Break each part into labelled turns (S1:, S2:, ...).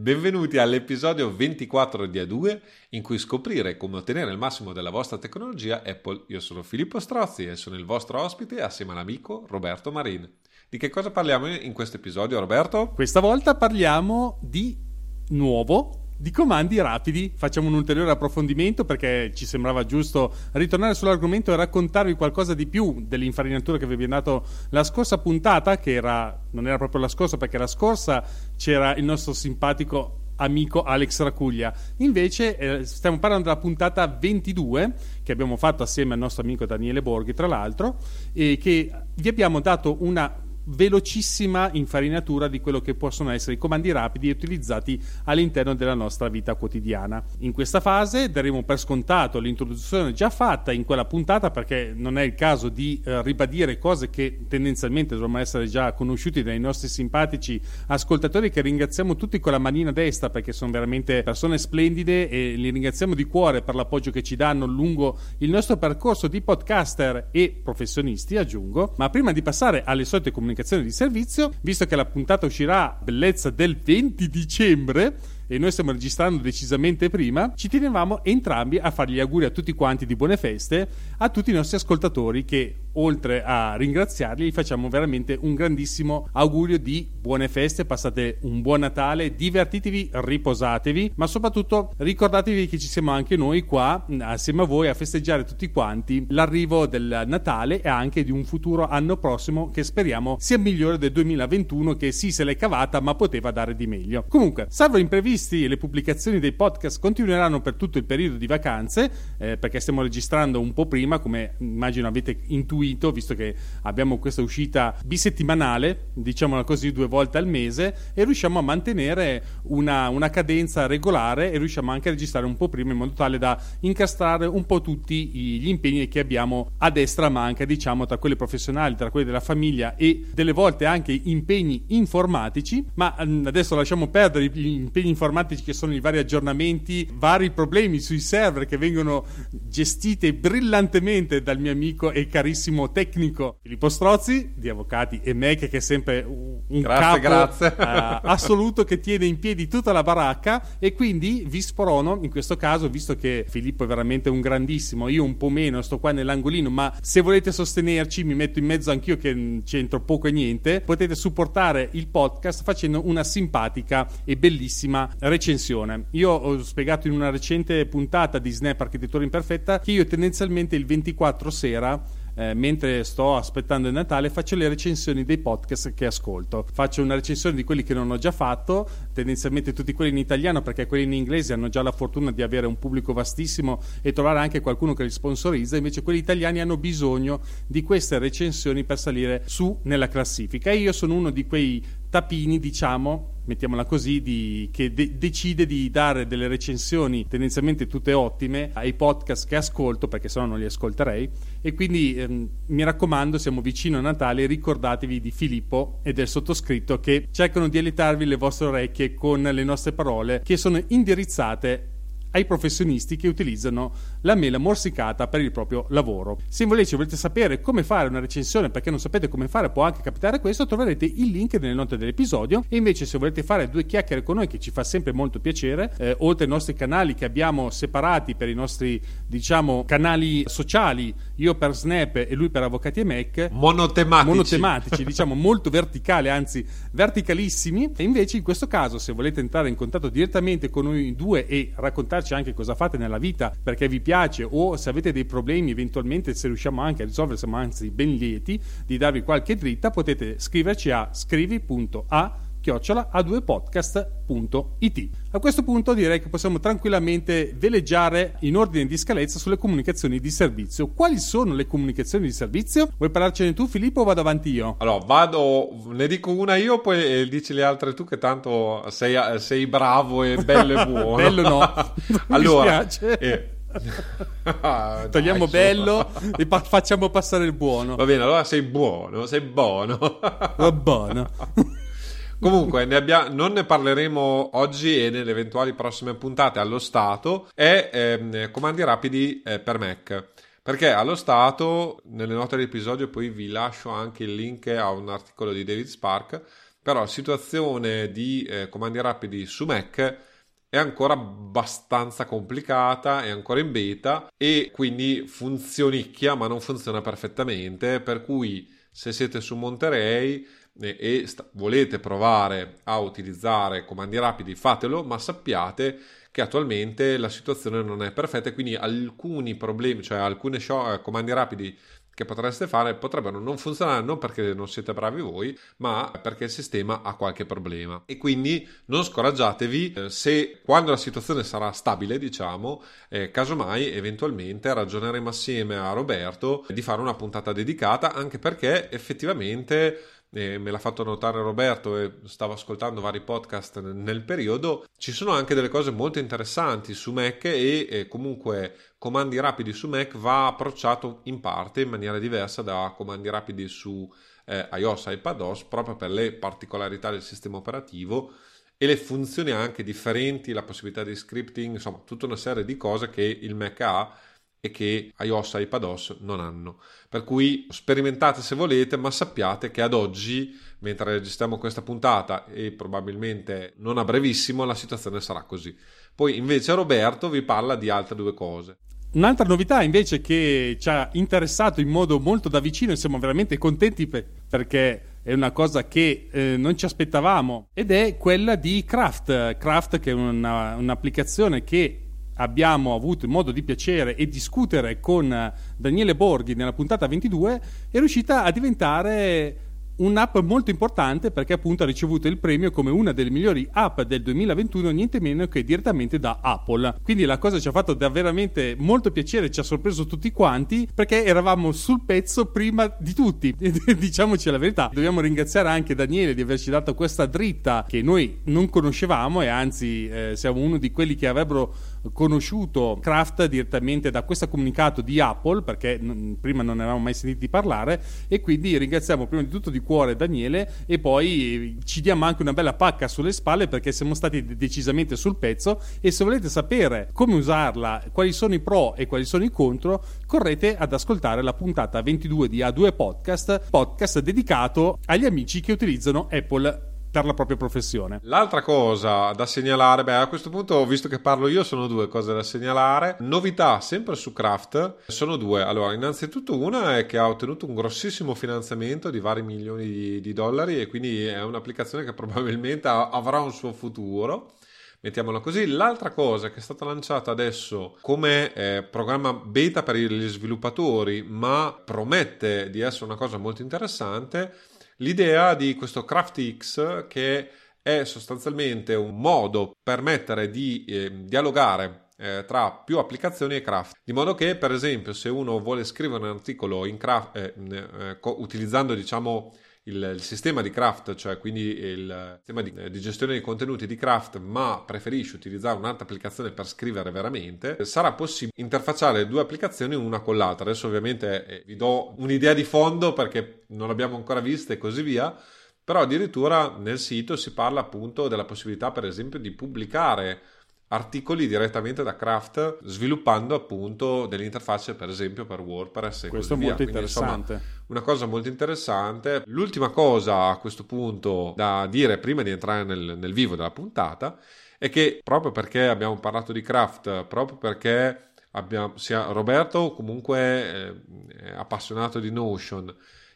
S1: Benvenuti all'episodio 24 di A2 in cui scoprire come ottenere il massimo della vostra tecnologia Apple. Io sono Filippo Strozzi e sono il vostro ospite assieme all'amico Roberto Marin. Di che cosa parliamo in questo episodio Roberto?
S2: Questa volta parliamo di nuovo di comandi rapidi. Facciamo un ulteriore approfondimento perché ci sembrava giusto ritornare sull'argomento e raccontarvi qualcosa di più dell'infarinatura che vi abbiamo dato la scorsa puntata, che era, non era proprio la scorsa perché la scorsa c'era il nostro simpatico amico Alex Racuglia. Invece eh, stiamo parlando della puntata 22 che abbiamo fatto assieme al nostro amico Daniele Borghi, tra l'altro, e che vi abbiamo dato una velocissima infarinatura di quello che possono essere i comandi rapidi utilizzati all'interno della nostra vita quotidiana. In questa fase daremo per scontato l'introduzione già fatta in quella puntata perché non è il caso di eh, ribadire cose che tendenzialmente dovrebbero essere già conosciute dai nostri simpatici ascoltatori che ringraziamo tutti con la manina destra perché sono veramente persone splendide e li ringraziamo di cuore per l'appoggio che ci danno lungo il nostro percorso di podcaster e professionisti, aggiungo. Ma prima di passare alle solite comunicazioni comunicazione di servizio, visto che la puntata uscirà bellezza del 20 dicembre e noi stiamo registrando decisamente prima, ci tenevamo entrambi a fare gli auguri a tutti quanti di buone feste, a tutti i nostri ascoltatori che oltre a ringraziarli gli facciamo veramente un grandissimo augurio di buone feste, passate un buon Natale, divertitevi, riposatevi, ma soprattutto ricordatevi che ci siamo anche noi qua assieme a voi a festeggiare tutti quanti l'arrivo del Natale e anche di un futuro anno prossimo che speriamo sia migliore del 2021 che sì se l'è cavata ma poteva dare di meglio. Comunque, salvo imprevisti le pubblicazioni dei podcast continueranno per tutto il periodo di vacanze, eh, perché stiamo registrando un po' prima, come immagino avete intuito, visto che abbiamo questa uscita bisettimanale, diciamola così, due volte al mese, e riusciamo a mantenere una, una cadenza regolare e riusciamo anche a registrare un po' prima in modo tale da incastrare un po' tutti gli impegni che abbiamo a destra manca, diciamo, tra quelli professionali, tra quelli della famiglia e delle volte anche impegni informatici, ma mm, adesso lasciamo perdere gli impegni informatici che sono i vari aggiornamenti, vari problemi sui server che vengono gestiti brillantemente dal mio amico e carissimo tecnico Filippo Strozzi di Avvocati e Mac che è sempre un
S1: grazie,
S2: capo
S1: grazie.
S2: Uh, assoluto che tiene in piedi tutta la baracca e quindi vi sprono in questo caso visto che Filippo è veramente un grandissimo io un po' meno sto qua nell'angolino ma se volete sostenerci mi metto in mezzo anch'io che c'entro poco e niente potete supportare il podcast facendo una simpatica e bellissima recensione. Io ho spiegato in una recente puntata di Snap Architettura Imperfetta che io tendenzialmente il 24 sera eh, mentre sto aspettando il Natale faccio le recensioni dei podcast che ascolto. Faccio una recensione di quelli che non ho già fatto, tendenzialmente tutti quelli in italiano perché quelli in inglese hanno già la fortuna di avere un pubblico vastissimo e trovare anche qualcuno che li sponsorizza, invece quelli italiani hanno bisogno di queste recensioni per salire su nella classifica e io sono uno di quei tapini, diciamo, mettiamola così, di, che de- decide di dare delle recensioni tendenzialmente tutte ottime ai podcast che ascolto, perché sennò non li ascolterei. E quindi ehm, mi raccomando, siamo vicino a Natale, ricordatevi di Filippo e del sottoscritto che cercano di alitarvi le vostre orecchie con le nostre parole che sono indirizzate ai professionisti che utilizzano la mela morsicata per il proprio lavoro. Se invece volete sapere come fare una recensione perché non sapete come fare, può anche capitare questo, troverete il link nelle note dell'episodio e invece se volete fare due chiacchiere con noi che ci fa sempre molto piacere, eh, oltre ai nostri canali che abbiamo separati per i nostri diciamo canali sociali, io per Snap e lui per Avvocati e Mac,
S1: monotematici,
S2: monotematici diciamo molto verticali, anzi verticalissimi. E invece in questo caso se volete entrare in contatto direttamente con noi due e raccontarci anche cosa fate nella vita perché vi piace o se avete dei problemi eventualmente se riusciamo anche a risolvere siamo anzi ben lieti di darvi qualche dritta potete scriverci a scrivi.a chiocciola a2podcast.it. A questo punto direi che possiamo tranquillamente veleggiare in ordine di scalezza sulle comunicazioni di servizio. Quali sono le comunicazioni di servizio? Vuoi parlarcene tu Filippo o vado avanti io?
S1: Allora, vado, ne dico una io poi dici le altre tu che tanto sei, sei bravo e bello e buono.
S2: bello no, allora, mi spiace. Eh, ah, Togliamo dai, bello e pa- facciamo passare il buono.
S1: Va bene, allora sei buono, sei buono.
S2: Va buono.
S1: Comunque, ne abbia- non ne parleremo oggi e nelle eventuali prossime puntate allo stato. È ehm, comandi rapidi eh, per Mac. Perché allo stato, nelle note dell'episodio, poi vi lascio anche il link a un articolo di David Spark Però situazione di eh, comandi rapidi su Mac è ancora abbastanza complicata, è ancora in beta e quindi funzionicchia ma non funziona perfettamente, per cui se siete su Monterey e, e sta- volete provare a utilizzare comandi rapidi, fatelo, ma sappiate che attualmente la situazione non è perfetta e quindi alcuni problemi, cioè alcuni show, eh, comandi rapidi che potreste fare potrebbero non funzionare non perché non siete bravi voi, ma perché il sistema ha qualche problema. E quindi non scoraggiatevi eh, se quando la situazione sarà stabile, diciamo, eh, casomai eventualmente ragioneremo assieme a Roberto di fare una puntata dedicata, anche perché effettivamente e me l'ha fatto notare Roberto e stavo ascoltando vari podcast nel periodo, ci sono anche delle cose molto interessanti su Mac e, e comunque comandi rapidi su Mac va approcciato in parte in maniera diversa da comandi rapidi su eh, iOS iPadOS proprio per le particolarità del sistema operativo e le funzioni anche differenti, la possibilità di scripting, insomma tutta una serie di cose che il Mac ha e che iOS e iPadOS non hanno. Per cui sperimentate se volete, ma sappiate che ad oggi, mentre registriamo questa puntata e probabilmente non a brevissimo, la situazione sarà così. Poi invece Roberto vi parla di altre due cose.
S2: Un'altra novità invece che ci ha interessato in modo molto da vicino e siamo veramente contenti per, perché è una cosa che eh, non ci aspettavamo ed è quella di Craft. Craft che è una, un'applicazione che abbiamo avuto modo di piacere e discutere con Daniele Borghi nella puntata 22, è riuscita a diventare un'app molto importante perché appunto ha ricevuto il premio come una delle migliori app del 2021 niente meno che direttamente da Apple. Quindi la cosa ci ha fatto veramente molto piacere ci ha sorpreso tutti quanti perché eravamo sul pezzo prima di tutti. Diciamoci la verità. Dobbiamo ringraziare anche Daniele di averci dato questa dritta che noi non conoscevamo e anzi eh, siamo uno di quelli che avrebbero conosciuto Kraft direttamente da questo comunicato di Apple perché n- prima non ne avevamo mai sentito parlare e quindi ringraziamo prima di tutto di cuore Daniele e poi ci diamo anche una bella pacca sulle spalle perché siamo stati decisamente sul pezzo e se volete sapere come usarla, quali sono i pro e quali sono i contro, correte ad ascoltare la puntata 22 di A2 Podcast, podcast dedicato agli amici che utilizzano Apple per la propria professione.
S1: L'altra cosa da segnalare, beh, a questo punto, visto che parlo io, sono due cose da segnalare. Novità sempre su Craft, sono due. Allora, innanzitutto una è che ha ottenuto un grossissimo finanziamento di vari milioni di, di dollari e quindi è un'applicazione che probabilmente avrà un suo futuro mettiamola così. L'altra cosa che è stata lanciata adesso come eh, programma beta per gli sviluppatori, ma promette di essere una cosa molto interessante, l'idea di questo CraftX che è sostanzialmente un modo per permettere di eh, dialogare eh, tra più applicazioni e craft. Di modo che per esempio se uno vuole scrivere un articolo in craft eh, eh utilizzando diciamo il, il, sistema di craft, cioè quindi il sistema di, di, gestione dei contenuti di craft, ma preferisci utilizzare un'altra applicazione per scrivere veramente, sarà possibile interfacciare le due applicazioni una con l'altra. Adesso ovviamente eh, vi do un'idea di fondo perché non l'abbiamo ancora vista e così via. Però addirittura nel sito si parla appunto della possibilità, per esempio, di pubblicare articoli direttamente da Craft sviluppando appunto delle interfacce per esempio per WordPress
S2: e questo così è molto Quindi, interessante.
S1: insomma, una cosa molto interessante. L'ultima cosa a questo punto da dire prima di entrare nel, nel vivo della puntata è che proprio perché abbiamo parlato di Craft proprio perché abbiamo, sia Roberto comunque eh, è appassionato di Notion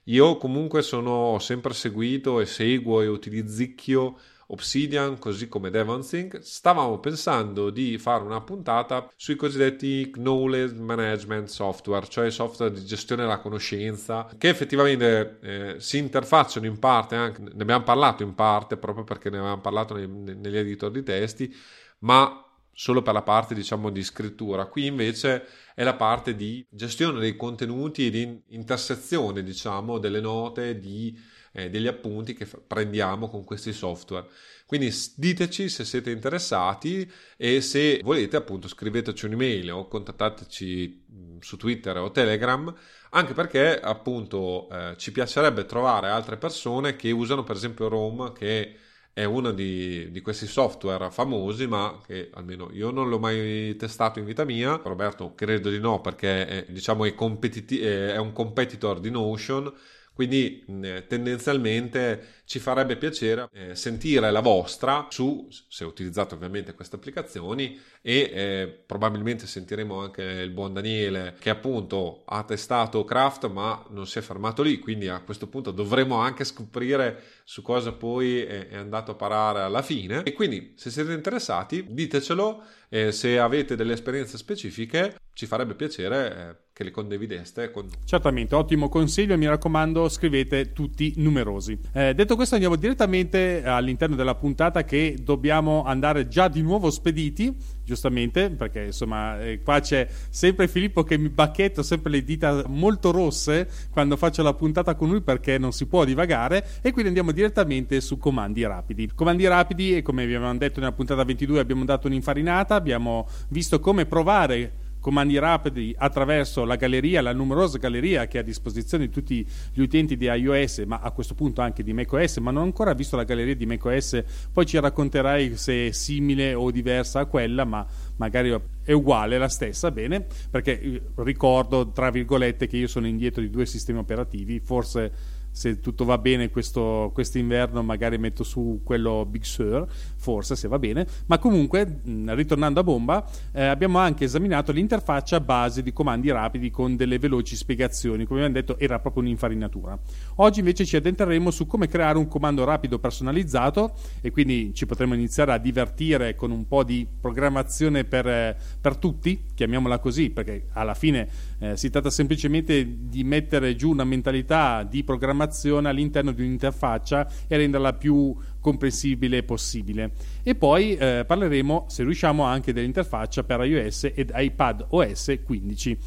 S1: io comunque sono, ho sempre seguito e seguo e utilizzicchio Obsidian, così come DevonSync, stavamo pensando di fare una puntata sui cosiddetti Knowledge Management Software, cioè software di gestione della conoscenza, che effettivamente eh, si interfacciano in parte, anche, ne abbiamo parlato in parte proprio perché ne avevamo parlato nei, negli editor di testi, ma solo per la parte diciamo di scrittura. Qui invece è la parte di gestione dei contenuti e di intersezione diciamo delle note di eh, degli appunti che f- prendiamo con questi software. Quindi diteci se siete interessati e se volete appunto scriveteci un'email o contattateci su Twitter o Telegram anche perché appunto eh, ci piacerebbe trovare altre persone che usano per esempio Rome che è uno di, di, questi software famosi, ma che almeno io non l'ho mai testato in vita mia. Roberto credo di no, perché è, diciamo, è, competi- è un competitor di Notion quindi tendenzialmente ci farebbe piacere eh, sentire la vostra su, se utilizzate ovviamente queste applicazioni e eh, probabilmente sentiremo anche il buon Daniele che appunto ha testato Craft ma non si è fermato lì, quindi a questo punto dovremo anche scoprire su cosa poi è, andato a parare alla fine e quindi se siete interessati ditecelo eh, se avete delle esperienze specifiche ci farebbe piacere eh, che le condivideste con noi.
S2: Certamente, ottimo consiglio, mi raccomando, scrivete tutti numerosi. Eh, detto questo, andiamo direttamente all'interno della puntata che dobbiamo andare già di nuovo spediti, giustamente, perché insomma eh, qua c'è sempre Filippo che mi bacchetto sempre le dita molto rosse quando faccio la puntata con lui perché non si può divagare e quindi andiamo direttamente su comandi rapidi. Comandi rapidi e come vi avevamo detto nella puntata 22 abbiamo dato un'infarinata, abbiamo visto come provare comandi rapidi attraverso la galleria, la numerosa galleria che è a disposizione di tutti gli utenti di iOS, ma a questo punto anche di macOS, ma non ho ancora visto la galleria di macOS, poi ci racconterai se è simile o diversa a quella, ma magari è uguale, la stessa, bene, perché eh, ricordo, tra virgolette, che io sono indietro di due sistemi operativi, forse se tutto va bene questo inverno magari metto su quello Big Sur forse se va bene ma comunque ritornando a bomba eh, abbiamo anche esaminato l'interfaccia base di comandi rapidi con delle veloci spiegazioni. Come abbiamo detto era proprio un'infarinatura. Oggi invece ci addentreremo su come creare un comando rapido personalizzato e quindi ci potremo iniziare a divertire con un po' di programmazione per, per tutti chiamiamola così perché alla fine eh, si tratta semplicemente di mettere giù una mentalità di programmazione all'interno di un'interfaccia e renderla più comprensibile possibile. E poi eh, parleremo, se riusciamo, anche dell'interfaccia per iOS ed iPad OS 15.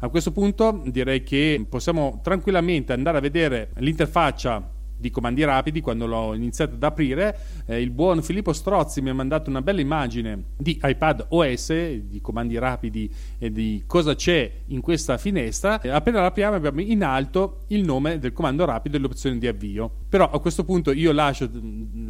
S2: A questo punto direi che possiamo tranquillamente andare a vedere l'interfaccia di comandi rapidi quando l'ho iniziato ad aprire eh, il buon Filippo Strozzi mi ha mandato una bella immagine di iPad OS di comandi rapidi e di cosa c'è in questa finestra. Eh, appena la apriamo abbiamo in alto il nome del comando rapido e l'opzione di avvio. Però a questo punto io lascio,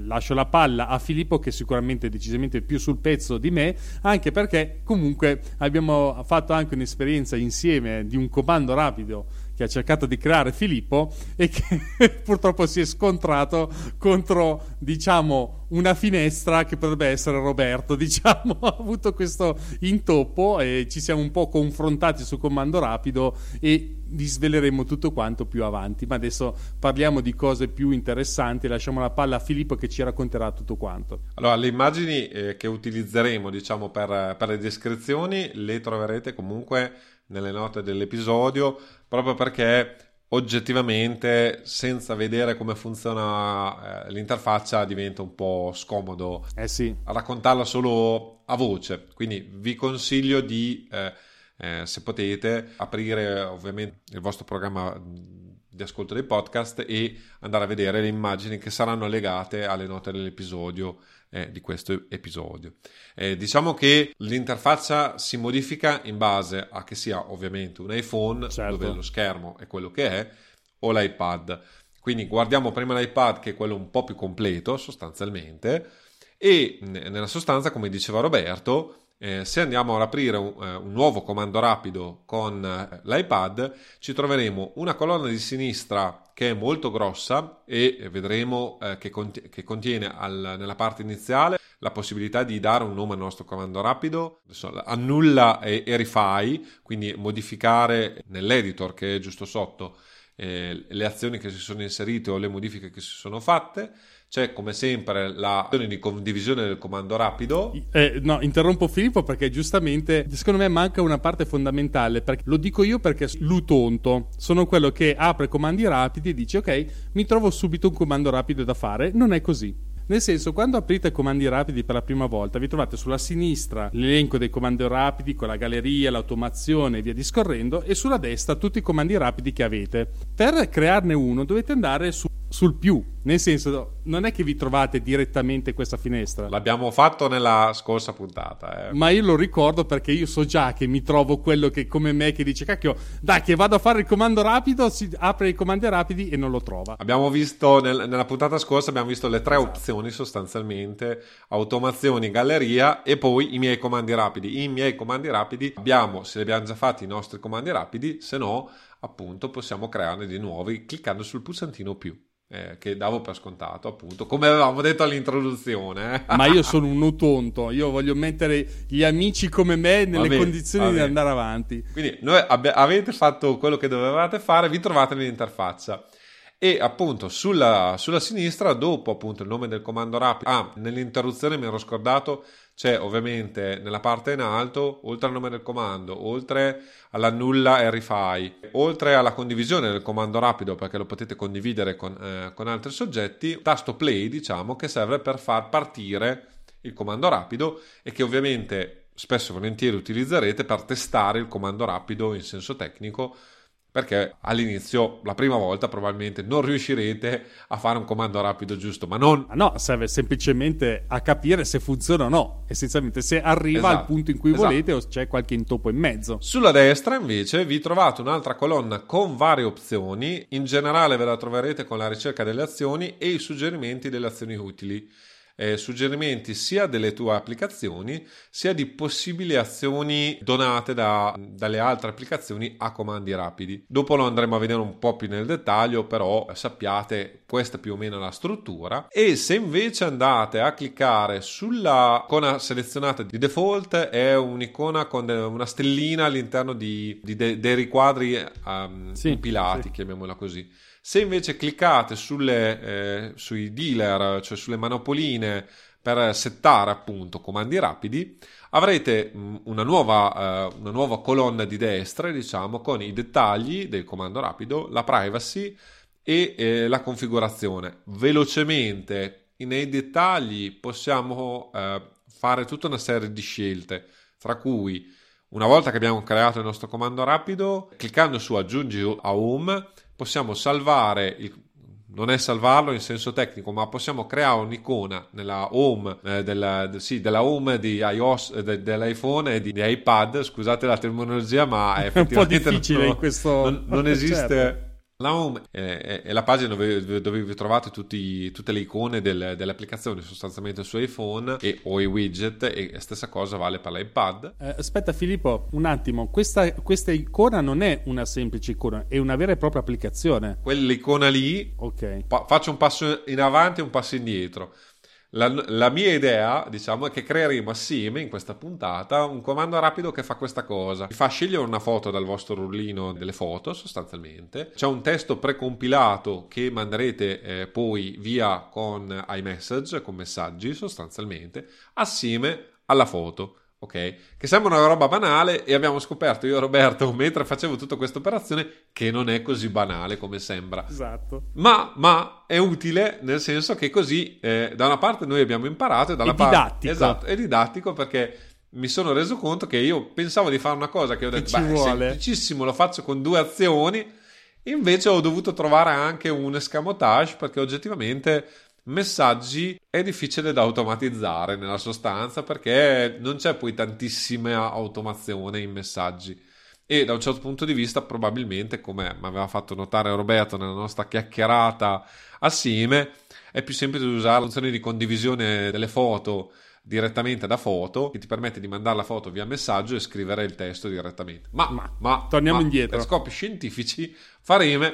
S2: lascio la palla a Filippo che sicuramente è decisamente più sul pezzo di me anche perché comunque abbiamo fatto anche un'esperienza insieme di un comando rapido che ha cercato di creare Filippo e che purtroppo si è scontrato contro, diciamo, una finestra che potrebbe essere Roberto, diciamo, ha avuto questo intoppo e ci siamo un po' confrontati su comando rapido e vi sveleremo tutto quanto più avanti, ma adesso parliamo di cose più interessanti, lasciamo la palla a Filippo che ci racconterà tutto quanto.
S1: Allora, le immagini eh, che utilizzeremo, diciamo, per, per le descrizioni le troverete comunque nelle note dell'episodio, proprio perché oggettivamente senza vedere come funziona eh, l'interfaccia diventa un po' scomodo
S2: eh sì.
S1: raccontarla solo a voce quindi vi consiglio di eh, eh, se potete aprire ovviamente il vostro programma di ascolto dei podcast e andare a vedere le immagini che saranno legate alle note dell'episodio eh, di questo episodio. Eh, diciamo che l'interfaccia si modifica in base a che sia ovviamente un iPhone certo. dove lo schermo è quello che è o l'iPad. Quindi guardiamo prima l'iPad che è quello un po' più completo sostanzialmente e nella sostanza come diceva Roberto eh, se andiamo ad aprire un, eh, un, nuovo comando rapido con eh, l'iPad, ci troveremo una colonna di sinistra che è molto grossa e vedremo eh, che, cont- che, contiene al, nella parte iniziale la possibilità di dare un nome al nostro comando rapido, annulla e, e rifai, quindi modificare nell'editor che è giusto sotto eh, le azioni che si sono inserite o le modifiche che si sono fatte c'è come sempre l'azione di condivisione del comando rapido.
S2: Eh, no, interrompo Filippo perché giustamente secondo me manca una parte fondamentale. lo dico io perché l'utonto sono quello che apre comandi rapidi e dice ok, mi trovo subito un comando rapido da fare. Non è così. Nel senso, quando aprite comandi rapidi per la prima volta, vi trovate sulla sinistra l'elenco dei comandi rapidi con la galleria, l'automazione e via discorrendo, e sulla destra tutti i comandi rapidi che avete. Per crearne uno dovete andare su sul più, nel senso non è che vi trovate direttamente questa finestra.
S1: L'abbiamo fatto nella scorsa puntata. Eh.
S2: Ma io lo ricordo perché io so già che mi trovo quello che come me che dice cacchio, dai che vado a fare il comando rapido, si apre i comandi rapidi e non lo trova.
S1: Abbiamo visto nel, nella puntata scorsa abbiamo visto le tre esatto. opzioni sostanzialmente, automazioni, galleria e poi i miei comandi rapidi. I miei comandi rapidi abbiamo, se li abbiamo già fatti i nostri comandi rapidi, se no appunto possiamo crearne di nuovi cliccando sul pulsantino più. Eh, che davo per scontato, appunto, come avevamo detto all'introduzione.
S2: Eh. Ma io sono un tonto, io voglio mettere gli amici come me nelle
S1: bene,
S2: condizioni di andare avanti.
S1: Quindi noi abbi- avete fatto quello che dovevate fare, vi trovate nell'interfaccia. E appunto sulla, sulla sinistra, dopo appunto il nome del comando rapido, ah, nell'interruzione mi ero scordato, c'è ovviamente nella parte in alto, oltre al nome del comando, oltre all'annulla RFI, oltre alla condivisione del comando rapido perché lo potete condividere con, eh, con altri soggetti, tasto play diciamo che serve per far partire il comando rapido e che ovviamente spesso e volentieri utilizzerete per testare il comando rapido in senso tecnico perché all'inizio, la prima volta, probabilmente non riuscirete a fare un comando rapido giusto, ma non...
S2: Ma no, serve semplicemente a capire se funziona o no, essenzialmente se arriva esatto, al punto in cui esatto. volete o c'è qualche intoppo in mezzo.
S1: Sulla destra invece vi trovate un'altra colonna con varie opzioni, in generale ve la troverete con la ricerca delle azioni e i suggerimenti delle azioni utili eh, suggerimenti sia delle tue applicazioni sia di possibili azioni donate da, dalle altre applicazioni a comandi rapidi. Dopo lo andremo a vedere un po' più nel dettaglio, però sappiate questa più o meno la struttura. E se invece andate a cliccare sulla icona selezionata di default, è un'icona con una stellina all'interno di, di de, dei riquadri um, sì, impilati, sì. chiamiamola così se invece cliccate sulle, eh, sui dealer, cioè sulle manopoline per settare appunto comandi rapidi, avrete mm, una nuova, uh, una nuova colonna di destra, diciamo, con i dettagli del comando rapido, la privacy e eh, la configurazione. Velocemente, nei dettagli possiamo uh, fare tutta una serie di scelte, tra cui una volta che abbiamo creato il nostro comando rapido, cliccando su aggiungi a home, possiamo salvare il, non è salvarlo in senso tecnico, ma possiamo creare un'icona nella home, eh, della, de, sì, della home di iOS, eh, de, dell'iPhone e di, di, iPad. Scusate la terminologia, ma è,
S2: è un po' difficile
S1: non,
S2: in questo.
S1: Non, non esiste. certo la home è, è la pagina dove, dove, vi trovate tutti, tutte le icone del, delle applicazioni sostanzialmente su iPhone e, o i widget e stessa cosa vale per l'iPad.
S2: Eh, aspetta Filippo, un attimo, questa, questa, icona non è una semplice icona, è una vera e propria applicazione.
S1: Quell'icona lì,
S2: okay.
S1: pa- faccio un passo in avanti e un passo indietro. La, la, mia idea, diciamo, è che creeremo assieme in questa puntata un comando rapido che fa questa cosa. Vi fa scegliere una foto dal vostro rullino delle foto, sostanzialmente. C'è un testo precompilato che manderete eh, poi via con iMessage, con messaggi, sostanzialmente, assieme alla foto ok? Che sembra una roba banale e abbiamo scoperto io e Roberto mentre facevo tutta questa operazione che non è così banale come sembra.
S2: Esatto.
S1: Ma, ma è utile nel senso che così da una parte noi abbiamo imparato e dalla
S2: è
S1: parte...
S2: Didattico.
S1: Esatto, è didattico perché mi sono reso conto che io pensavo di fare una cosa che ho detto,
S2: che beh,
S1: è semplicissimo, lo faccio con due azioni. Invece ho dovuto trovare anche un escamotage perché oggettivamente messaggi è difficile da automatizzare nella sostanza perché non c'è poi tantissima automazione in messaggi. E da un certo punto di vista probabilmente come mi aveva fatto notare Roberto nella nostra chiacchierata assieme è più semplice usare la funzione di condivisione delle foto direttamente da foto che ti permette di mandare la foto via messaggio e scrivere il testo direttamente. Ma,
S2: ma,
S1: ma
S2: torniamo
S1: ma,
S2: indietro.
S1: per scopi scientifici faremo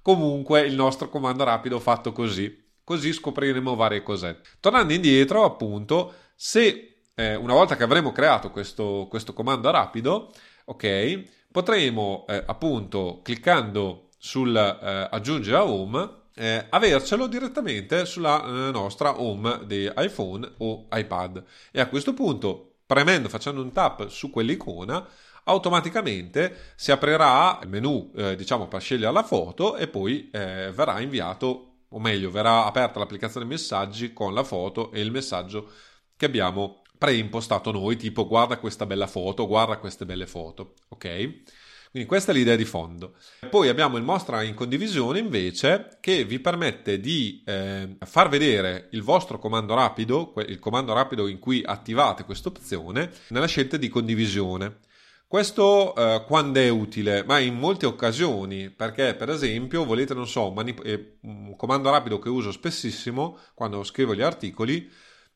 S1: comunque il nostro comando rapido fatto così così scopriremo varie cosette. Tornando indietro, appunto, se eh, una volta che avremo creato questo, questo comando rapido, ok, potremo eh, appunto cliccando sul eh, aggiungere a home eh, avercelo direttamente sulla eh, nostra home di iPhone o iPad e a questo punto premendo facendo un tap su quell'icona automaticamente si aprirà il menu eh, diciamo per scegliere la foto e poi eh, verrà inviato o meglio verrà aperta l'applicazione messaggi con la foto e il messaggio che abbiamo preimpostato noi, tipo guarda questa bella foto, guarda queste belle foto, ok? Quindi questa è l'idea di fondo. Poi abbiamo il Mostra in condivisione invece che vi permette di eh, far vedere il vostro comando rapido, il comando rapido in cui attivate questa opzione, nella scelta di condivisione. Questo eh, quando è utile? Ma in molte occasioni, perché per esempio volete, non so, manip- eh, un comando rapido che uso spessissimo quando scrivo gli articoli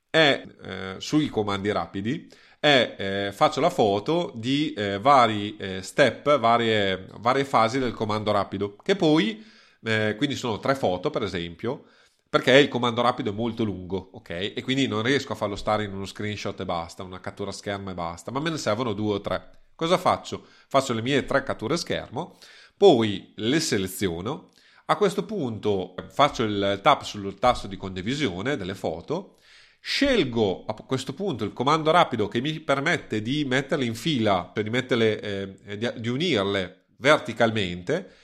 S1: è eh, sui comandi rapidi è eh, faccio la foto di eh, vari eh, step, varie, varie fasi del comando rapido che poi quindi sono tre foto per esempio, perché il comando rapido è molto lungo, ok? E quindi non riesco a farlo stare in uno screenshot e basta, una cattura schermo e basta, ma me ne servono due o tre. Cosa faccio? Faccio le mie tre catture schermo, poi le seleziono, a questo punto faccio il tap sul tasto di condivisione delle foto, scelgo a questo punto il comando rapido che mi permette di metterle in fila, cioè di, metterle, eh, di, di unirle verticalmente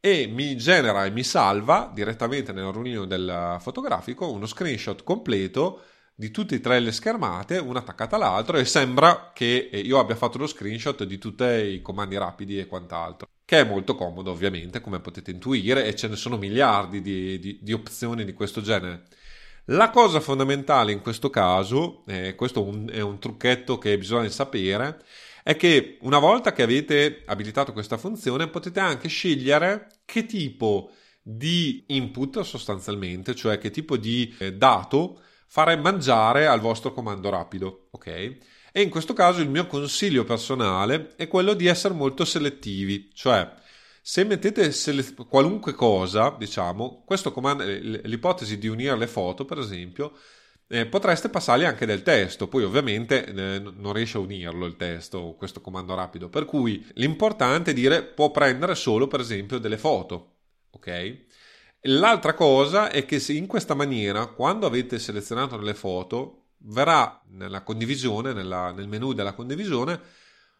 S1: e mi genera e mi salva direttamente nel rullino del fotografico uno screenshot completo di tutte e tre le schermate, una attaccata all'altra, e sembra che io abbia fatto lo screenshot di tutti i comandi rapidi e quant'altro. Che è molto comodo, ovviamente, come potete intuire, e ce ne sono miliardi di, di, di opzioni di questo genere. La cosa fondamentale in questo caso, eh, questo un, è un trucchetto che bisogna sapere, è che una volta che avete abilitato questa funzione potete anche scegliere che tipo di input sostanzialmente, cioè che tipo di eh, dato fare mangiare al vostro comando rapido, ok? E in questo caso il mio consiglio personale è quello di essere molto selettivi, cioè se mettete sele- qualunque cosa, diciamo, questo comando, l'ipotesi di unire le foto, per esempio, eh, potreste passargli anche del testo, poi ovviamente eh, non riesce a unirlo il testo, questo comando rapido, per cui l'importante è dire può prendere solo per esempio delle foto, ok? L'altra cosa è che in questa maniera, quando avete selezionato le foto, verrà nella condivisione, nella, nel menu della condivisione,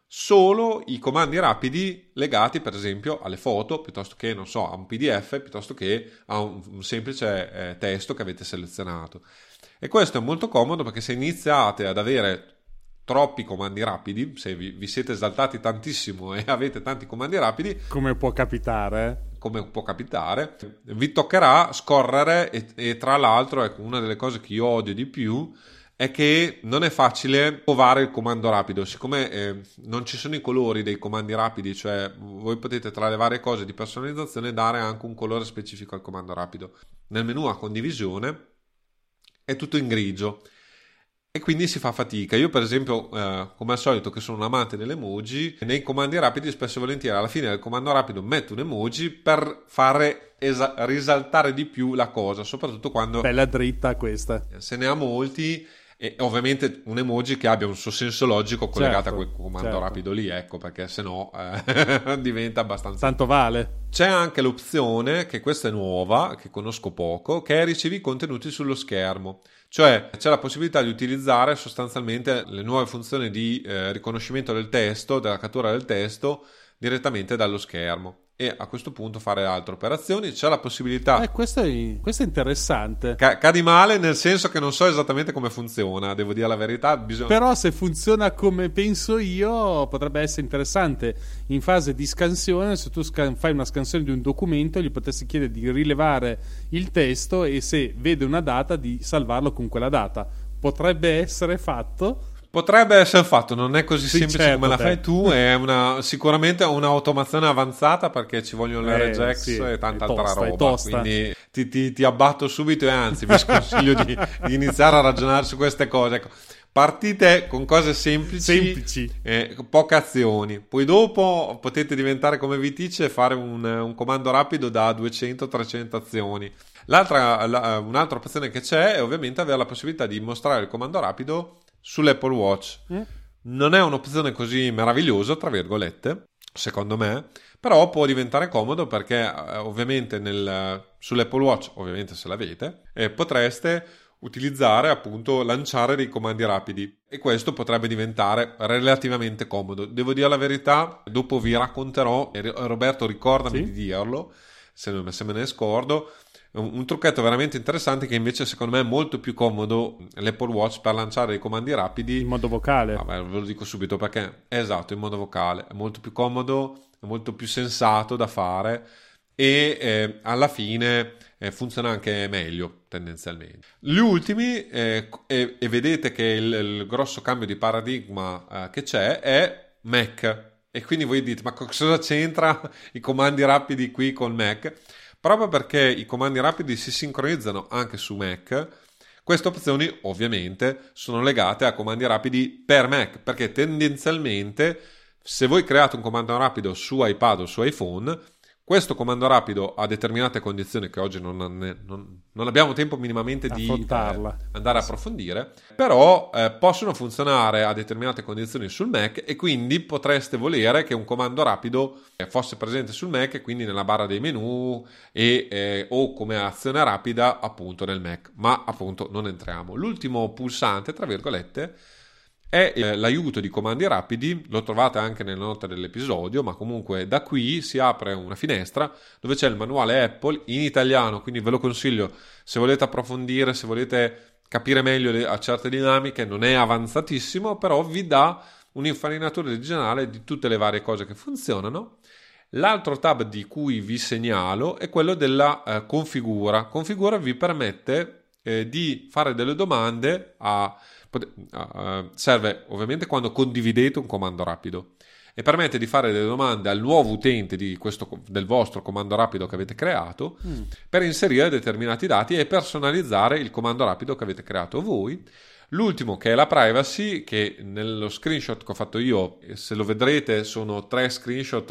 S1: solo i comandi rapidi legati per esempio alle foto piuttosto che non so a un pdf piuttosto che a un, un semplice eh, testo che avete selezionato. E questo è molto comodo perché se iniziate ad avere troppi comandi rapidi, se vi, vi, siete esaltati tantissimo e avete tanti comandi rapidi,
S2: come può capitare,
S1: come può capitare, vi toccherà scorrere e, e tra l'altro ecco, una delle cose che io odio di più è che non è facile trovare il comando rapido, siccome eh, non ci sono i colori dei comandi rapidi, cioè voi potete tra le varie cose di personalizzazione dare anche un colore specifico al comando rapido. Nel menu a condivisione è tutto in grigio e quindi si fa fatica. Io, per esempio, eh, come al solito, che sono un amante delle emoji, nei comandi rapidi, spesso e volentieri alla fine del comando rapido metto un emoji per fare esa- risaltare di più la cosa, soprattutto quando.
S2: Bella dritta questa.
S1: Se ne ha molti e ovviamente un emoji che abbia un suo senso logico collegato certo, a quel comando certo. rapido lì, ecco, perché se no eh, diventa abbastanza...
S2: Tanto vale.
S1: C'è anche l'opzione, che questa è nuova, che conosco poco, che è ricevi contenuti sullo schermo. Cioè c'è la possibilità di utilizzare sostanzialmente le nuove funzioni di eh, riconoscimento del testo, della cattura del testo, direttamente dallo schermo e a questo punto fare altre operazioni. C'è la possibilità.
S2: Eh, questo, è, questo è interessante.
S1: Ca- cadi male nel senso che non so esattamente come funziona, devo dire la verità. Bisogna...
S2: Però se funziona come penso io, potrebbe essere interessante. In fase di scansione, se tu scan- fai una scansione di un documento, gli potresti chiedere di rilevare il testo e se vede una data di salvarlo con quella data. Potrebbe essere fatto
S1: Potrebbe essere fatto, non è così sì, semplice certo, come la fai tu, è una, sicuramente un'automazione avanzata perché ci vogliono le eh, regex sì, e tanta altra tosta, roba. Quindi ti, ti, ti, abbatto subito e anzi vi sconsiglio di, di, iniziare a ragionare su queste cose. Ecco, partite con cose semplici, semplici. Eh, poche azioni. Poi dopo potete diventare come vi dice e fare un, un comando rapido da 200-300 azioni. L'altra, la, un'altra opzione che c'è è ovviamente avere la possibilità di mostrare il comando rapido sull'Apple Watch. Mm. Non è un'opzione così meravigliosa, tra virgolette, secondo me, però può diventare comodo perché eh, ovviamente nel, sull'Apple Watch, ovviamente se l'avete, eh, potreste utilizzare appunto lanciare dei comandi rapidi e questo potrebbe diventare relativamente comodo. Devo dire la verità, dopo vi racconterò, Roberto ricordami sì? di dirlo, se, se me ne scordo, un, trucchetto veramente interessante che invece secondo me è molto più comodo l'Apple Watch per lanciare i comandi rapidi
S2: in modo vocale.
S1: Vabbè, ve lo dico subito perché esatto, in modo vocale, è molto più comodo, è molto più sensato da fare e eh, alla fine eh, funziona anche meglio tendenzialmente. Gli ultimi, eh, e, e, vedete che il, il, grosso cambio di paradigma eh, che c'è è Mac. E quindi voi dite, ma cosa c'entra i comandi rapidi qui con Mac? Proprio perché i comandi rapidi si sincronizzano anche su Mac, queste opzioni ovviamente sono legate a comandi rapidi per Mac, perché tendenzialmente se voi create un comando rapido su iPad o su iPhone, Questo comando rapido ha determinate condizioni che oggi non, non, non abbiamo tempo minimamente di eh, andare a approfondire, però eh, possono funzionare a determinate condizioni sul Mac e quindi potreste volere che un comando rapido eh, fosse presente sul Mac, quindi nella barra dei menu e, eh, o come azione rapida appunto nel Mac, ma appunto non entriamo. L'ultimo pulsante, tra virgolette, è eh, l'aiuto di comandi rapidi, lo trovate anche nelle note dell'episodio, ma comunque da qui si apre una finestra dove c'è il manuale Apple in italiano, quindi ve lo consiglio se volete approfondire, se volete capire meglio le, a certe dinamiche, non è avanzatissimo, però vi dà un'infarinatura generale di tutte le varie cose che funzionano. L'altro tab di cui vi segnalo è quello della eh, configura. Configura vi permette eh, di fare delle domande a serve ovviamente quando condividete un comando rapido e permette di fare delle domande al nuovo utente questo, del vostro comando rapido che avete creato mm. per inserire determinati dati e personalizzare il comando rapido che avete creato voi L'ultimo che è la privacy, che nello screenshot che ho fatto io, se lo vedrete, sono tre screenshot,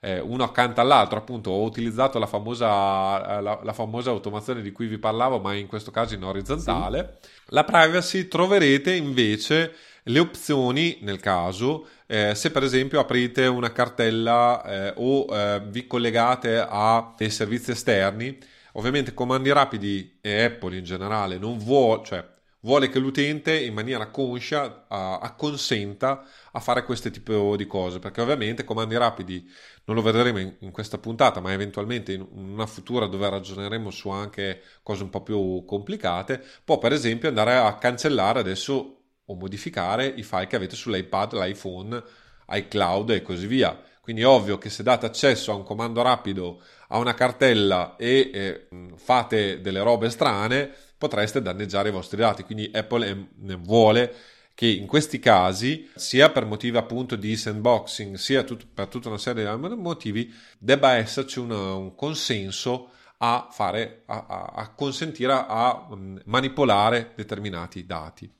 S1: eh, uno accanto all'altro. Appunto, ho utilizzato la famosa, la, la famosa automazione di cui vi parlavo, ma in questo caso in orizzontale. Sì. La privacy troverete invece le opzioni nel caso eh, se per esempio aprite una cartella eh, o eh, vi collegate a dei servizi esterni ovviamente comandi rapidi e Apple in generale non vuole cioè vuole che l'utente in maniera conscia acconsenta a fare questo tipo di cose, perché ovviamente comandi rapidi non lo vedremo in, in, questa puntata, ma eventualmente in una futura dove ragioneremo su anche cose un po' più complicate, può per esempio andare a cancellare adesso o modificare i file che avete sull'iPad, l'iPhone, iCloud e così via. Quindi è ovvio che se date accesso a un comando rapido a una cartella e eh, fate delle robe strane, potreste danneggiare i vostri dati. Quindi Apple vuole che in questi casi, sia per motivi appunto di sandboxing, sia tut- per tutta una serie di motivi, debba esserci una, un consenso a, fare, a, a, a consentire a mm, manipolare determinati dati.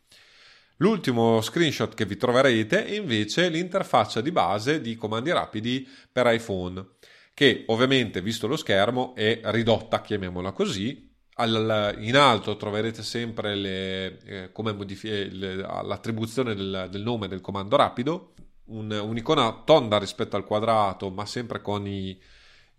S1: L'ultimo screenshot che vi troverete è invece l'interfaccia di base di comandi rapidi per iPhone, che ovviamente, visto lo schermo, è ridotta, chiamiamola così, in alto troverete sempre le, eh, come modifi- eh, le, l'attribuzione del, del, nome del comando rapido, un, un'icona tonda rispetto al quadrato, ma sempre con i,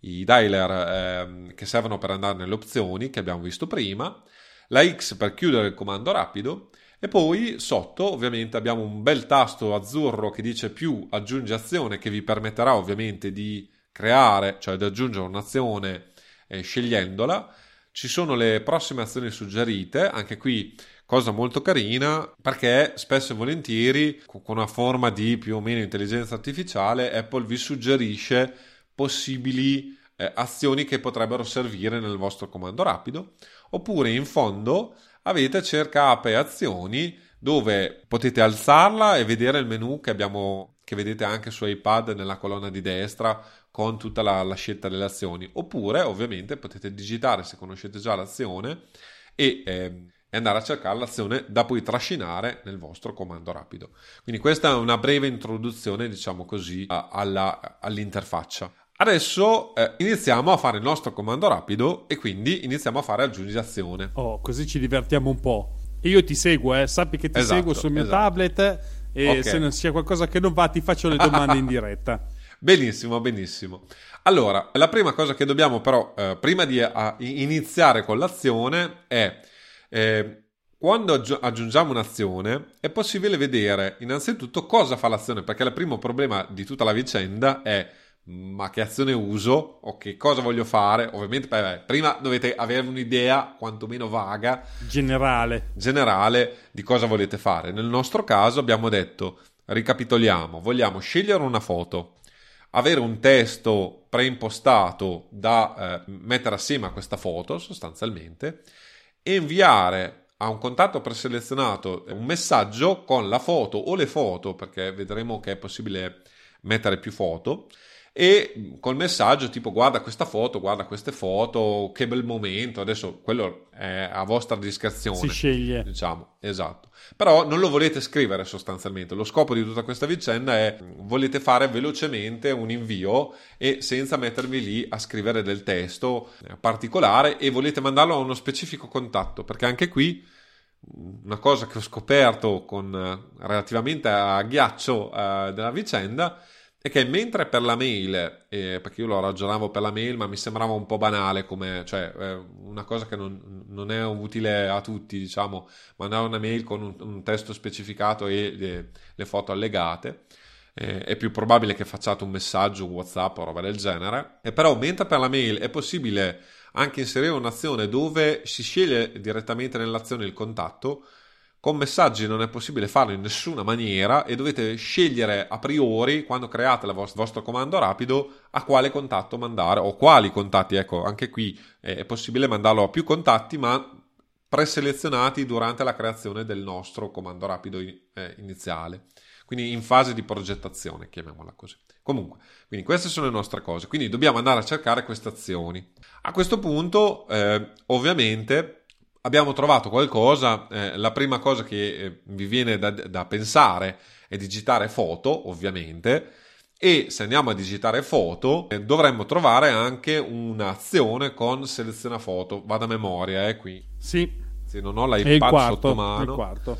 S1: i dialer eh, che servono per andare nelle opzioni che abbiamo visto prima, la X per chiudere il comando rapido. E poi sotto ovviamente abbiamo un bel tasto azzurro che dice più aggiungi azione che vi permetterà ovviamente di creare, cioè di aggiungere un'azione eh, scegliendola ci sono le prossime azioni suggerite, anche qui cosa molto carina perché spesso e volentieri con una forma di più o meno intelligenza artificiale Apple vi suggerisce possibili eh, azioni che potrebbero servire nel vostro comando rapido. Oppure in fondo avete cerca app e azioni dove potete alzarla e vedere il menu che abbiamo che vedete anche su iPad nella colonna di destra con tutta la, la scelta delle azioni. Oppure, ovviamente, potete digitare se conoscete già l'azione e, eh, andare a cercare l'azione da poi trascinare nel vostro comando rapido. Quindi questa è una breve introduzione, diciamo così, alla, all'interfaccia. Adesso eh, iniziamo a fare il nostro comando rapido e quindi iniziamo a fare aggiungi azione.
S2: Oh, così ci divertiamo un po'. Io ti seguo, eh. sappi che ti esatto, seguo sul mio esatto. tablet e okay. se non c'è qualcosa che non va ti faccio le domande in diretta.
S1: Benissimo, benissimo. Allora, la prima cosa che dobbiamo però, eh, prima di a, iniziare con l'azione, è eh, quando aggiungiamo un'azione è possibile vedere innanzitutto cosa fa l'azione, perché il primo problema di tutta la vicenda è ma che azione uso o che cosa voglio fare. Ovviamente, beh, prima dovete avere un'idea quantomeno vaga,
S2: generale.
S1: generale di cosa volete fare. Nel nostro caso abbiamo detto, ricapitoliamo, vogliamo scegliere una foto avere un testo preimpostato da eh, mettere assieme a questa foto sostanzialmente e inviare a un contatto preselezionato un messaggio con la foto o le foto perché vedremo che è possibile mettere più foto e col messaggio tipo guarda questa foto, guarda queste foto, che bel momento, adesso quello è a vostra discrezione.
S2: Si sceglie.
S1: Diciamo, esatto. Però non lo volete scrivere sostanzialmente, lo scopo di tutta questa vicenda è volete fare velocemente un invio e senza mettervi lì a scrivere del testo particolare e volete mandarlo a uno specifico contatto, perché anche qui una cosa che ho scoperto con, relativamente a ghiaccio eh, della vicenda è che mentre per la mail, eh, perché io lo ragionavo per la mail, ma mi sembrava un po' banale, come, cioè eh, una cosa che non, non, è utile a tutti, diciamo, mandare una mail con un, un testo specificato e le, le foto allegate. Eh, è più probabile che facciate un messaggio, un WhatsApp o roba del genere. E però, mentre per la mail è possibile anche inserire un'azione dove si sceglie direttamente nell'azione il contatto, con messaggi non è possibile farlo in nessuna maniera e dovete scegliere a priori, quando create il vostro, comando rapido, a quale contatto mandare o quali contatti. Ecco, anche qui è possibile mandarlo a più contatti, ma preselezionati durante la creazione del nostro comando rapido eh, iniziale. Quindi in fase di progettazione, chiamiamola così. Comunque, quindi queste sono le nostre cose. Quindi dobbiamo andare a cercare queste azioni. A questo punto, eh, ovviamente, abbiamo trovato qualcosa, eh, la prima cosa che eh, vi viene da, da, pensare è digitare foto, ovviamente, e se andiamo a digitare foto eh, dovremmo trovare anche un'azione con seleziona foto, vado a memoria, eh, qui.
S2: Sì.
S1: Se non ho l'iPad
S2: quarto,
S1: sotto mano.
S2: Il quarto.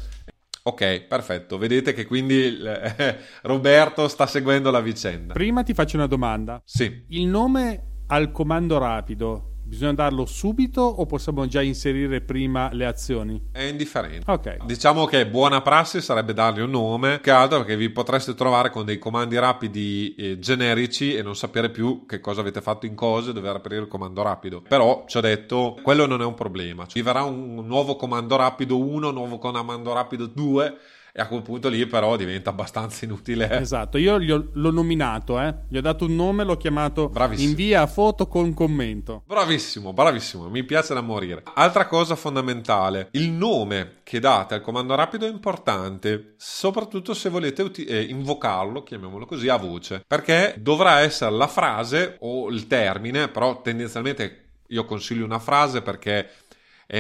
S1: Ok, perfetto. Vedete che quindi eh, Roberto sta seguendo la vicenda.
S2: Prima ti faccio una domanda.
S1: Sì.
S2: Il nome al comando rapido Bisogna darlo subito o possiamo già inserire prima le azioni?
S1: È indifferente.
S2: Ok.
S1: Diciamo che buona prassi sarebbe dargli un nome, che altro perché vi potreste trovare con dei comandi rapidi eh, generici e non sapere più che cosa avete fatto in cose e dover aprire il comando rapido. Però ci ho detto, quello non è un problema. Ci verrà un nuovo comando rapido 1, nuovo comando rapido 2 e a quel punto lì però diventa abbastanza inutile.
S2: Esatto, io ho, l'ho nominato, eh? gli ho dato un nome, l'ho chiamato
S1: bravissimo.
S2: invia foto con commento.
S1: Bravissimo, bravissimo, mi piace da morire. Altra cosa fondamentale, il nome che date al comando rapido è importante, soprattutto se volete uti- eh, invocarlo, chiamiamolo così, a voce, perché dovrà essere la frase o il termine, però tendenzialmente io consiglio una frase perché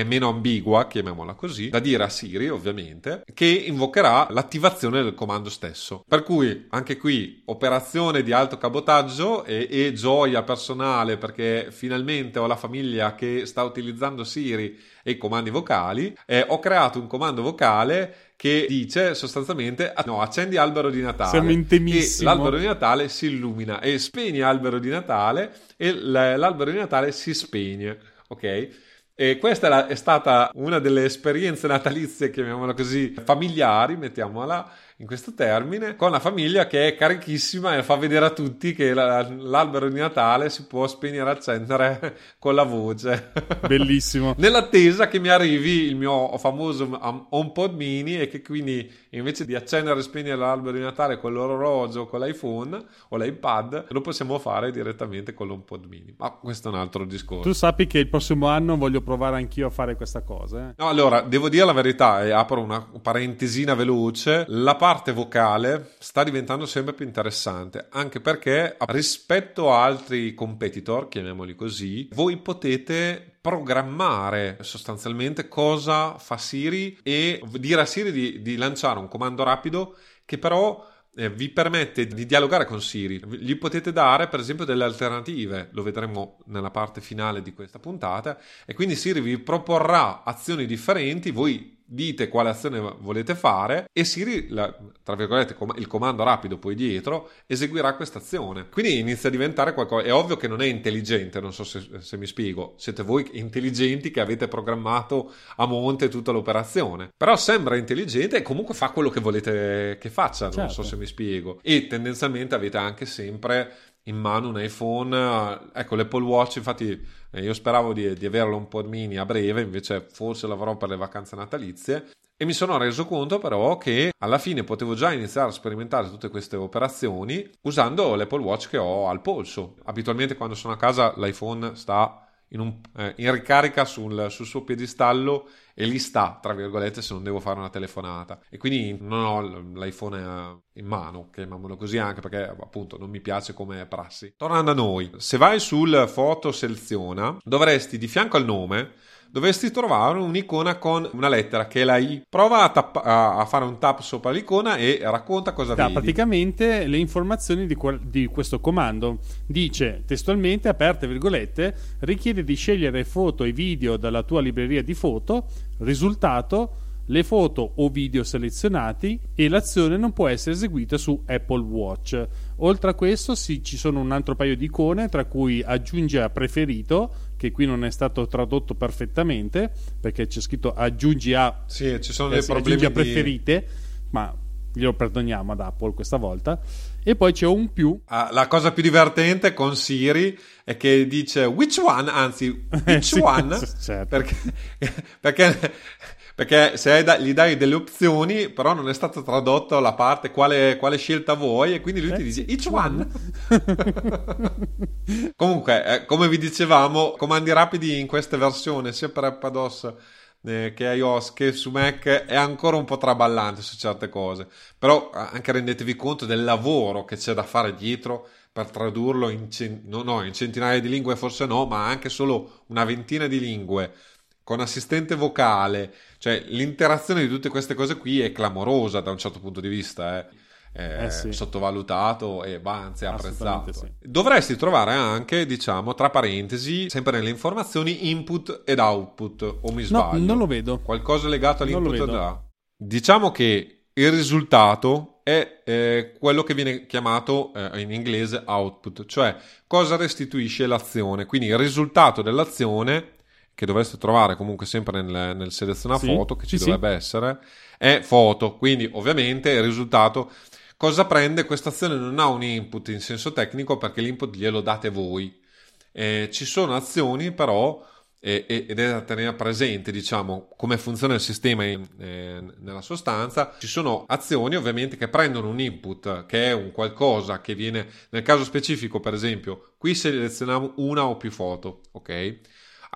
S1: meno ambigua, chiamiamola così, da dire a Siri ovviamente, che invocherà l'attivazione del comando stesso. Per cui anche qui operazione di alto cabotaggio e, e gioia personale perché finalmente ho la famiglia che sta utilizzando Siri e i comandi vocali. Eh, ho creato un comando vocale che dice sostanzialmente no, accendi albero di Natale
S2: Siamo intimissimo.
S1: e l'albero di Natale si illumina e spegni albero di Natale e l'albero di Natale si spegne ok e questa è stata una delle esperienze natalizie, chiamiamola così, familiari, mettiamola in questo termine, con la famiglia che è carichissima e fa vedere a tutti che la, l'albero di Natale si può spegnere e accendere con la voce.
S2: Bellissimo.
S1: Nell'attesa che mi arrivi il mio famoso HomePod mini e che quindi invece di accendere e spegnere l'albero di Natale con l'orologio, con l'iPhone o l'iPad, lo possiamo fare direttamente con l'HomePod mini. Ma questo è un altro discorso.
S2: Tu sappi che il prossimo anno voglio provare anch'io a fare questa cosa. Eh?
S1: No, allora, devo dire la verità e apro una parentesina veloce. La parte vocale sta diventando sempre più interessante, anche perché rispetto a altri competitor, chiamiamoli così, voi potete programmare sostanzialmente cosa fa Siri e dire a Siri di, di lanciare un comando rapido che però eh, vi permette di dialogare con Siri. Gli potete dare, per esempio, delle alternative, lo vedremo nella parte finale di questa puntata, e quindi Siri vi proporrà azioni differenti, voi dite quale azione volete fare e Siri, la, tra virgolette, com- il comando rapido poi dietro, eseguirà questa azione. Quindi inizia a diventare qualcosa. È ovvio che non è intelligente, non so se, se, mi spiego. Siete voi intelligenti che avete programmato a monte tutta l'operazione. Però sembra intelligente e comunque fa quello che volete che faccia, non so se mi spiego. E tendenzialmente avete anche sempre in mano un iPhone. Ecco, l'Apple Watch, infatti, io speravo di, di averlo un po' mini a breve, invece forse l'avrò per le vacanze natalizie. E mi sono reso conto però che alla fine potevo già iniziare a sperimentare tutte queste operazioni usando l'Apple Watch che ho al polso. Abitualmente quando sono a casa l'iPhone sta in, un, eh, in ricarica sul, sul, suo piedistallo e lì sta, tra virgolette, se non devo fare una telefonata. E quindi non ho l'iPhone eh, in mano, chiamiamolo così, anche perché appunto non mi piace come prassi. Tornando a noi, se vai sul foto seleziona, dovresti di fianco al nome dovresti trovare un'icona con una lettera che è la I. Prova a, tappa- a fare un tap sopra l'icona e racconta cosa
S2: da,
S1: vedi.
S2: Praticamente le informazioni di, quel, di, questo comando. Dice testualmente, aperte virgolette, richiede di scegliere foto e video dalla tua libreria di foto, risultato le foto o video selezionati e l'azione non può essere eseguita su Apple Watch. Oltre a questo sì, ci sono un altro paio di icone tra cui aggiunge a preferito che qui non è stato tradotto perfettamente perché c'è scritto aggiungi a
S1: sì, ci sono dei eh, problemi
S2: a preferite di... ma glielo perdoniamo ad Apple questa volta. E poi c'è un più.
S1: Ah, la cosa più divertente con Siri è che dice which one? Anzi which sì, one? certo. perché, perché perché se da, gli dai delle opzioni, però non è stata tradotta la parte quale, quale scelta vuoi, e quindi lui eh, ti dice each one. Comunque, eh, come vi dicevamo, comandi rapidi in queste versioni, sia per iPadOS eh, che iOS che su Mac, è ancora un po' traballante su certe cose. Però anche rendetevi conto del lavoro che c'è da fare dietro per tradurlo in, cent- no, no, in centinaia di lingue, forse no, ma anche solo una ventina di lingue con assistente vocale, cioè l'interazione di tutte queste cose qui è clamorosa da un certo punto di vista, eh. È eh sì. sottovalutato e bah, anzi apprezzato. Sì. Dovresti trovare anche, diciamo, tra parentesi, sempre nelle informazioni, input ed output, o mi sbaglio?
S2: No, non lo vedo.
S1: Qualcosa legato all'input ed output. Diciamo che il risultato è eh, quello che viene chiamato eh, in inglese output, cioè cosa restituisce l'azione. Quindi il risultato dell'azione che dovreste trovare comunque sempre nel, nel seleziona sì, foto, che ci sì, dovrebbe sì. essere, è foto. Quindi ovviamente il risultato... Cosa prende? Questa azione non ha un input in senso tecnico perché l'input glielo date voi. Eh, ci sono azioni però ed è da tenere presente, diciamo, come funziona il sistema in, eh, nella sostanza. Ci sono azioni ovviamente che prendono un input che è un qualcosa che viene, nel caso specifico, per esempio, qui selezioniamo una o più foto, ok?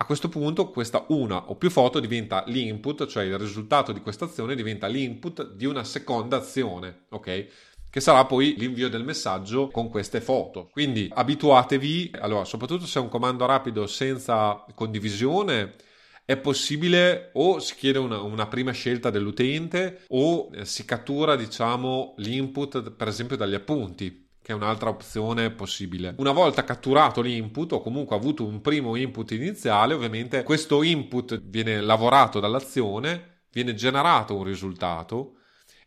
S1: A questo punto questa una o più foto diventa l'input, cioè il risultato di questa azione diventa l'input di una seconda azione, ok? Che sarà poi l'invio del messaggio con queste foto. Quindi abituatevi, allora, soprattutto se è un comando rapido senza condivisione, è possibile o si chiede una, una, prima scelta dell'utente o si cattura diciamo l'input per esempio dagli appunti che è un'altra opzione possibile. Una volta catturato l'input o comunque avuto un primo input iniziale, ovviamente questo input viene lavorato dall'azione, viene generato un risultato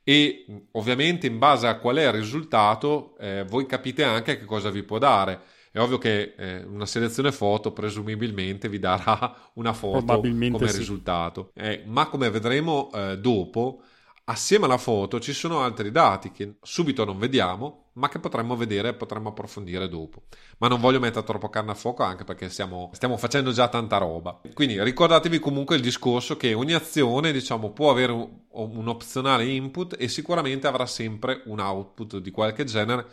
S1: e ovviamente in base a qual è il risultato eh, voi capite anche che cosa vi può dare. È ovvio che eh, una selezione foto presumibilmente vi darà una foto come sì. risultato, eh, ma come vedremo eh, dopo Assieme alla foto ci sono altri dati che subito non vediamo, ma che potremmo vedere e potremmo approfondire dopo. Ma non voglio mettere troppo carne a fuoco anche perché stiamo, stiamo facendo già tanta roba. Quindi ricordatevi comunque il discorso che ogni azione, diciamo, può avere un, un opzionale input e sicuramente avrà sempre un output di qualche genere,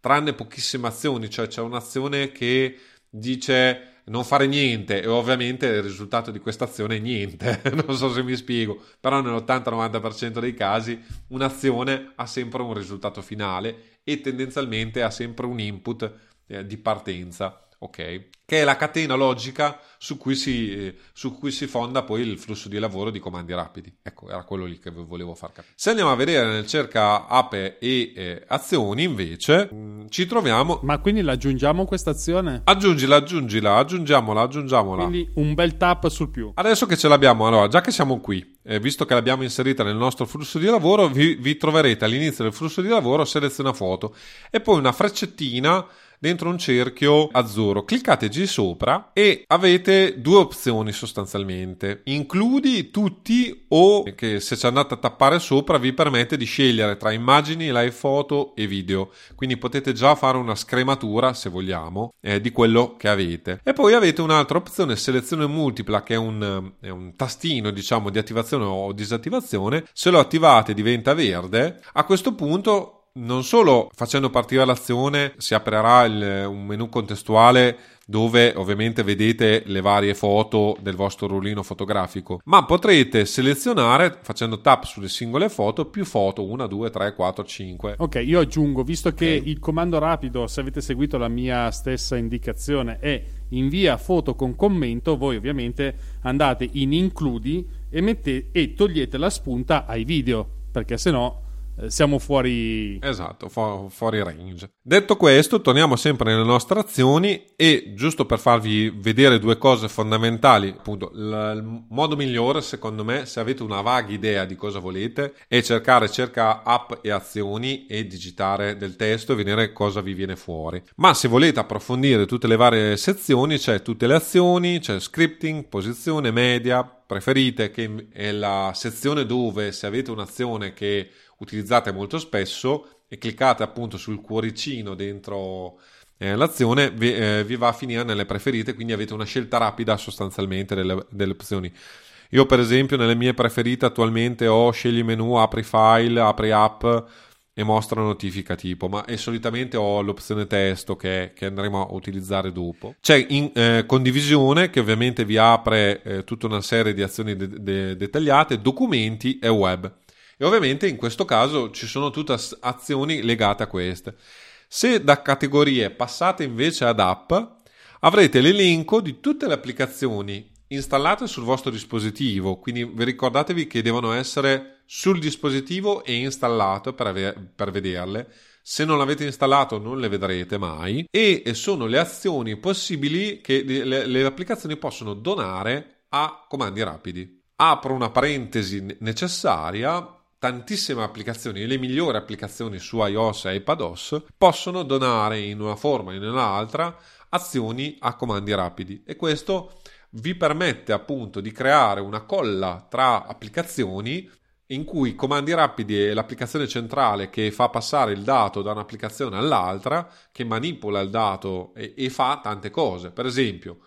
S1: tranne pochissime azioni, cioè c'è un'azione che dice non fare niente e ovviamente il risultato di questa azione è niente, non so se mi spiego, però nell'80-90% dei casi un'azione ha sempre un risultato finale e tendenzialmente ha sempre un input eh, di partenza ok? Che è la catena logica su cui, si, su cui, si, fonda poi il flusso di lavoro di comandi rapidi. Ecco, era quello lì che volevo far capire. Se andiamo a vedere nel cerca ape e eh, azioni, invece, mh, mm, ci troviamo...
S2: Ma quindi l'aggiungiamo questa azione?
S1: Aggiungila, aggiungila, aggiungiamola, aggiungiamola.
S2: Quindi un bel tap sul più.
S1: Adesso che ce l'abbiamo, allora, già che siamo qui, eh, visto che l'abbiamo inserita nel nostro flusso di lavoro, vi, vi troverete all'inizio del flusso di lavoro seleziona foto e poi una freccettina dentro un cerchio azzurro. Cliccate G sopra e avete due opzioni sostanzialmente. Includi tutti o che se ci andate a tappare sopra vi permette di scegliere tra immagini, live foto e video. Quindi potete già fare una scrematura, se vogliamo, eh, di quello che avete. E poi avete un'altra opzione, selezione multipla, che è un, è un tastino, diciamo, di attivazione o disattivazione. Se lo attivate diventa verde. A questo punto non solo facendo partire l'azione si aprirà il, un menu contestuale dove ovviamente vedete le varie foto del vostro rullino fotografico, ma potrete selezionare facendo tap sulle singole foto più foto, 1, 2, 3, 4, 5.
S2: Ok, io aggiungo, visto che okay. il comando rapido, se avete seguito la mia stessa indicazione, è invia foto con commento, voi ovviamente andate in includi e, mette, e togliete la spunta ai video, perché se no siamo fuori
S1: esatto fu- fuori range. Detto questo torniamo sempre nelle nostre azioni e giusto per farvi vedere due cose fondamentali appunto l- il modo migliore secondo me se avete una vaga idea di cosa volete è cercare cerca app e azioni e digitare del testo e vedere cosa vi viene fuori. Ma se volete approfondire tutte le varie sezioni c'è tutte le azioni c'è scripting posizione media preferite che è la sezione dove se avete un'azione che utilizzate molto spesso e cliccate appunto sul cuoricino dentro eh, l'azione, vi, eh, vi, va a finire nelle preferite, quindi avete una scelta rapida sostanzialmente delle, delle opzioni. Io per esempio nelle mie preferite attualmente ho scegli menu, apri file, apri app e mostra notifica tipo, ma e solitamente ho l'opzione testo che, che andremo a utilizzare dopo. C'è in, eh, condivisione che ovviamente vi apre eh, tutta una serie di azioni de- de- dettagliate, documenti e web. E ovviamente in questo caso ci sono tutte azioni legate a queste. Se da categorie passate invece ad app, avrete l'elenco di tutte le applicazioni installate sul vostro dispositivo, quindi vi ricordatevi che devono essere sul dispositivo e installate per, ave- per vederle. Se non l'avete installato non le vedrete mai e sono le azioni possibili che le applicazioni possono donare a comandi rapidi. Apro una parentesi necessaria tantissime applicazioni, le migliori applicazioni su iOS e iPadOS, possono donare in una forma o in un'altra azioni a comandi rapidi e questo vi permette appunto di creare una colla tra applicazioni in cui i comandi rapidi è l'applicazione centrale che fa passare il dato da un'applicazione all'altra, che manipola il dato e, e fa tante cose. Per esempio,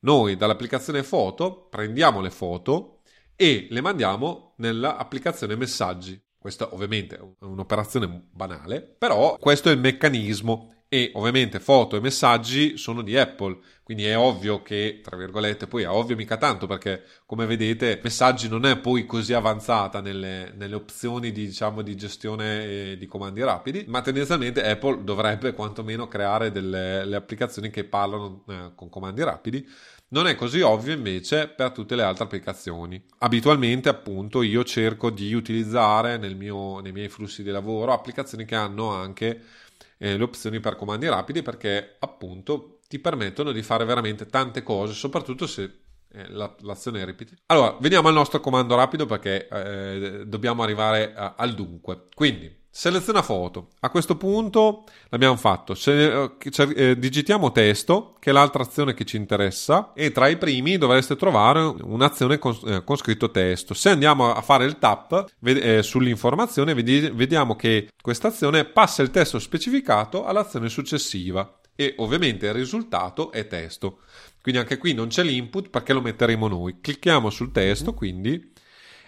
S1: noi dall'applicazione foto prendiamo le foto, e le mandiamo nell'applicazione messaggi. Questa ovviamente è un'operazione banale, però questo è il meccanismo e ovviamente foto e messaggi sono di Apple, quindi è ovvio che, tra virgolette, poi è ovvio mica tanto perché come vedete messaggi non è poi così avanzata nelle, nelle opzioni di, diciamo, di gestione di comandi rapidi, ma tendenzialmente Apple dovrebbe quantomeno creare delle applicazioni che parlano eh, con comandi rapidi non è così ovvio invece per tutte le altre applicazioni. Abitualmente, appunto, io cerco di utilizzare mio, nei miei flussi di lavoro applicazioni che hanno anche eh, le opzioni per comandi rapidi perché, appunto, ti permettono di fare veramente tante cose, soprattutto se eh, la, l'azione è ripetita. Allora, veniamo al nostro comando rapido perché eh, dobbiamo arrivare a, al dunque. Quindi, Seleziona foto. A questo punto l'abbiamo fatto. Se, eh, digitiamo testo, che è l'altra azione che ci interessa, e tra i primi dovreste trovare un'azione con, eh, con scritto testo. Se andiamo a fare il tap ved- eh, sull'informazione, vedi- vediamo che questa azione passa il testo specificato all'azione successiva e ovviamente il risultato è testo. Quindi anche qui non c'è l'input perché lo metteremo noi. Clicchiamo sul testo, mm-hmm. quindi,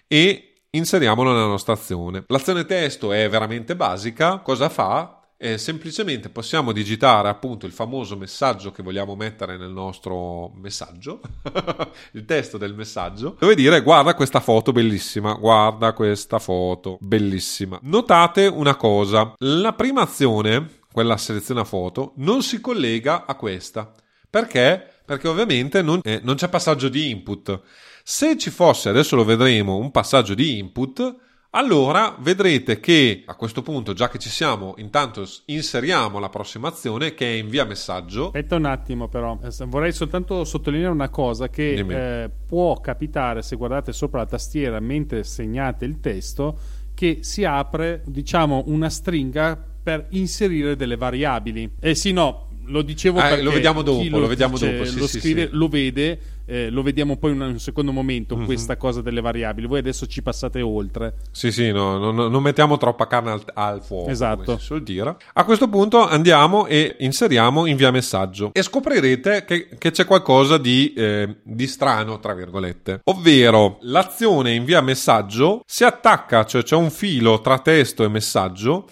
S1: e inseriamolo nella nostra azione. L'azione testo è veramente basica, cosa fa? Eh, semplicemente possiamo digitare appunto il famoso messaggio che vogliamo mettere nel nostro messaggio, il testo del messaggio, dove dire guarda questa foto bellissima, guarda questa foto bellissima. Notate una cosa, la prima azione, quella seleziona foto, non si collega a questa. Perché? Perché ovviamente non, eh, non c'è passaggio di input. Se ci fosse, adesso lo vedremo, un passaggio di input, allora vedrete che a questo punto, già che ci siamo, intanto inseriamo la prossima azione che è invia messaggio.
S2: Aspetta un attimo però, vorrei soltanto sottolineare una cosa che eh, può capitare se guardate sopra la tastiera mentre segnate il testo che si apre diciamo una stringa per inserire delle variabili. Eh sì, no, lo dicevo
S1: eh,
S2: perché
S1: lo vediamo dopo, lo, lo vediamo dopo,
S2: sì, lo
S1: sì,
S2: scrive,
S1: sì.
S2: lo vede eh, lo vediamo poi in un secondo momento, mm-hmm. questa cosa delle variabili. Voi adesso ci passate oltre.
S1: Sì, sì, no, no, non mettiamo troppa carne al, al fuoco.
S2: Esatto.
S1: A questo punto andiamo e inseriamo invia messaggio e scoprirete che, che c'è qualcosa di, eh, di, strano, tra virgolette. Ovvero, l'azione invia messaggio si attacca, cioè c'è un filo tra testo e messaggio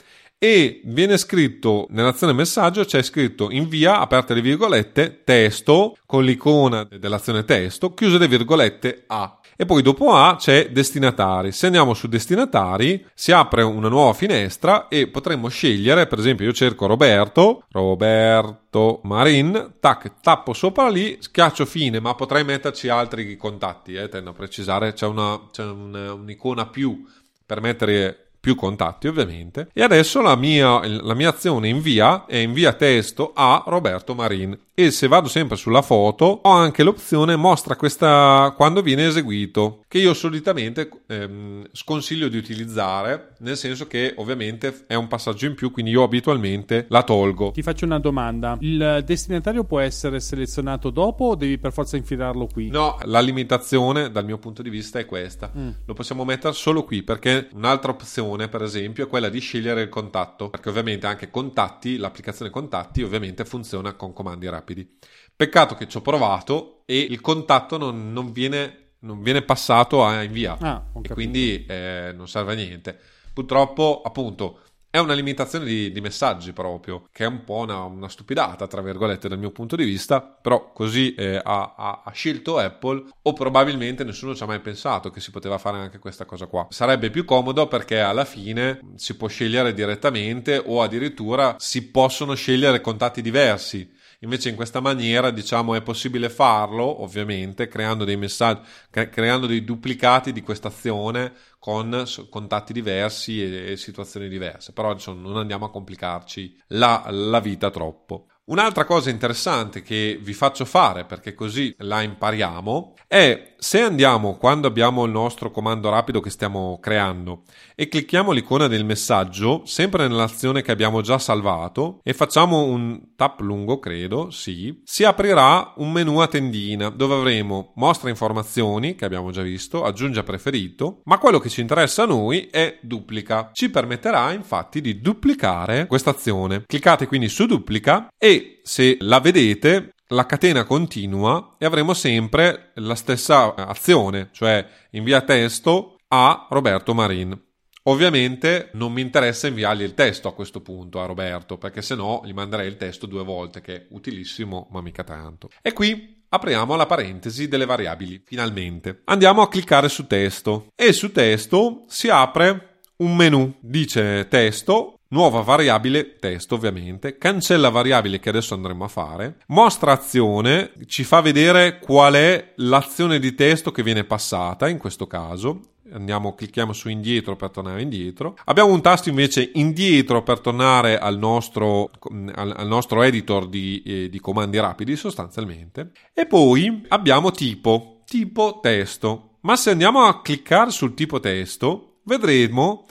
S1: e viene scritto nell'azione messaggio c'è scritto invia aperte le virgolette testo con l'icona dell'azione testo chiuse le virgolette a e poi dopo A c'è destinatari. Se andiamo su destinatari si apre una nuova finestra e potremmo scegliere, per esempio io cerco Roberto, Roberto Marin, tac, tappo sopra lì, schiaccio fine, ma potrei metterci altri contatti, eh, tendo a precisare, c'è, una, c'è una, un'icona più per mettere più contatti ovviamente. E adesso la mia, la mia azione invia è invia testo a Roberto Marin. E se vado sempre sulla foto ho anche l'opzione mostra questa quando viene eseguito, che io solitamente ehm, sconsiglio di utilizzare, nel senso che ovviamente è un passaggio in più, quindi io abitualmente la tolgo.
S2: Ti faccio una domanda: il destinatario può essere selezionato dopo o devi per forza infilarlo qui?
S1: No, la limitazione dal mio punto di vista è questa. Mm. Lo possiamo mettere solo qui perché un'altra opzione opzione, per esempio, è quella di scegliere il contatto, perché ovviamente anche contatti, l'applicazione contatti ovviamente funziona con comandi rapidi. Peccato che ci ho provato e il contatto non, non, viene, non viene, passato a invia ah, e quindi eh, non serve a niente. Purtroppo, appunto, è una limitazione di, di, messaggi proprio, che è un po' una, una, stupidata, tra virgolette, dal mio punto di vista, però così eh, ha, ha, ha, scelto Apple o probabilmente nessuno ci ha mai pensato che si poteva fare anche questa cosa qua. Sarebbe più comodo perché alla fine si può scegliere direttamente o addirittura si possono scegliere contatti diversi Invece in questa maniera, diciamo, è possibile farlo, ovviamente, creando dei messaggi, cre- creando dei duplicati di questa azione con contatti diversi e, e situazioni diverse. Però insomma, non andiamo a complicarci la, la vita troppo. Un'altra cosa interessante che vi faccio fare perché così la impariamo è se andiamo quando abbiamo il nostro comando rapido che stiamo creando e clicchiamo l'icona del messaggio sempre nell'azione che abbiamo già salvato e facciamo un tap lungo credo sì si aprirà un menu a tendina dove avremo mostra informazioni che abbiamo già visto aggiunge preferito ma quello che ci interessa a noi è duplica. Ci permetterà infatti di duplicare questa azione. Cliccate quindi su duplica e se la vedete la catena continua e avremo sempre la stessa azione, cioè invia testo a Roberto Marin. Ovviamente non mi interessa inviargli il testo a questo punto a Roberto, perché se no gli manderei il testo due volte, che è utilissimo, ma mica tanto. E qui apriamo la parentesi delle variabili, finalmente. Andiamo a cliccare su testo e su testo si apre un menu, dice testo nuova variabile testo ovviamente, cancella variabile che adesso andremo a fare, mostra azione, ci fa vedere qual è l'azione di testo che viene passata in questo caso, andiamo, clicchiamo su indietro per tornare indietro. Abbiamo un tasto invece indietro per tornare al nostro, al, al nostro editor di, eh, di, comandi rapidi sostanzialmente. E poi abbiamo tipo, tipo testo. Ma se andiamo a cliccare sul tipo testo, vedremo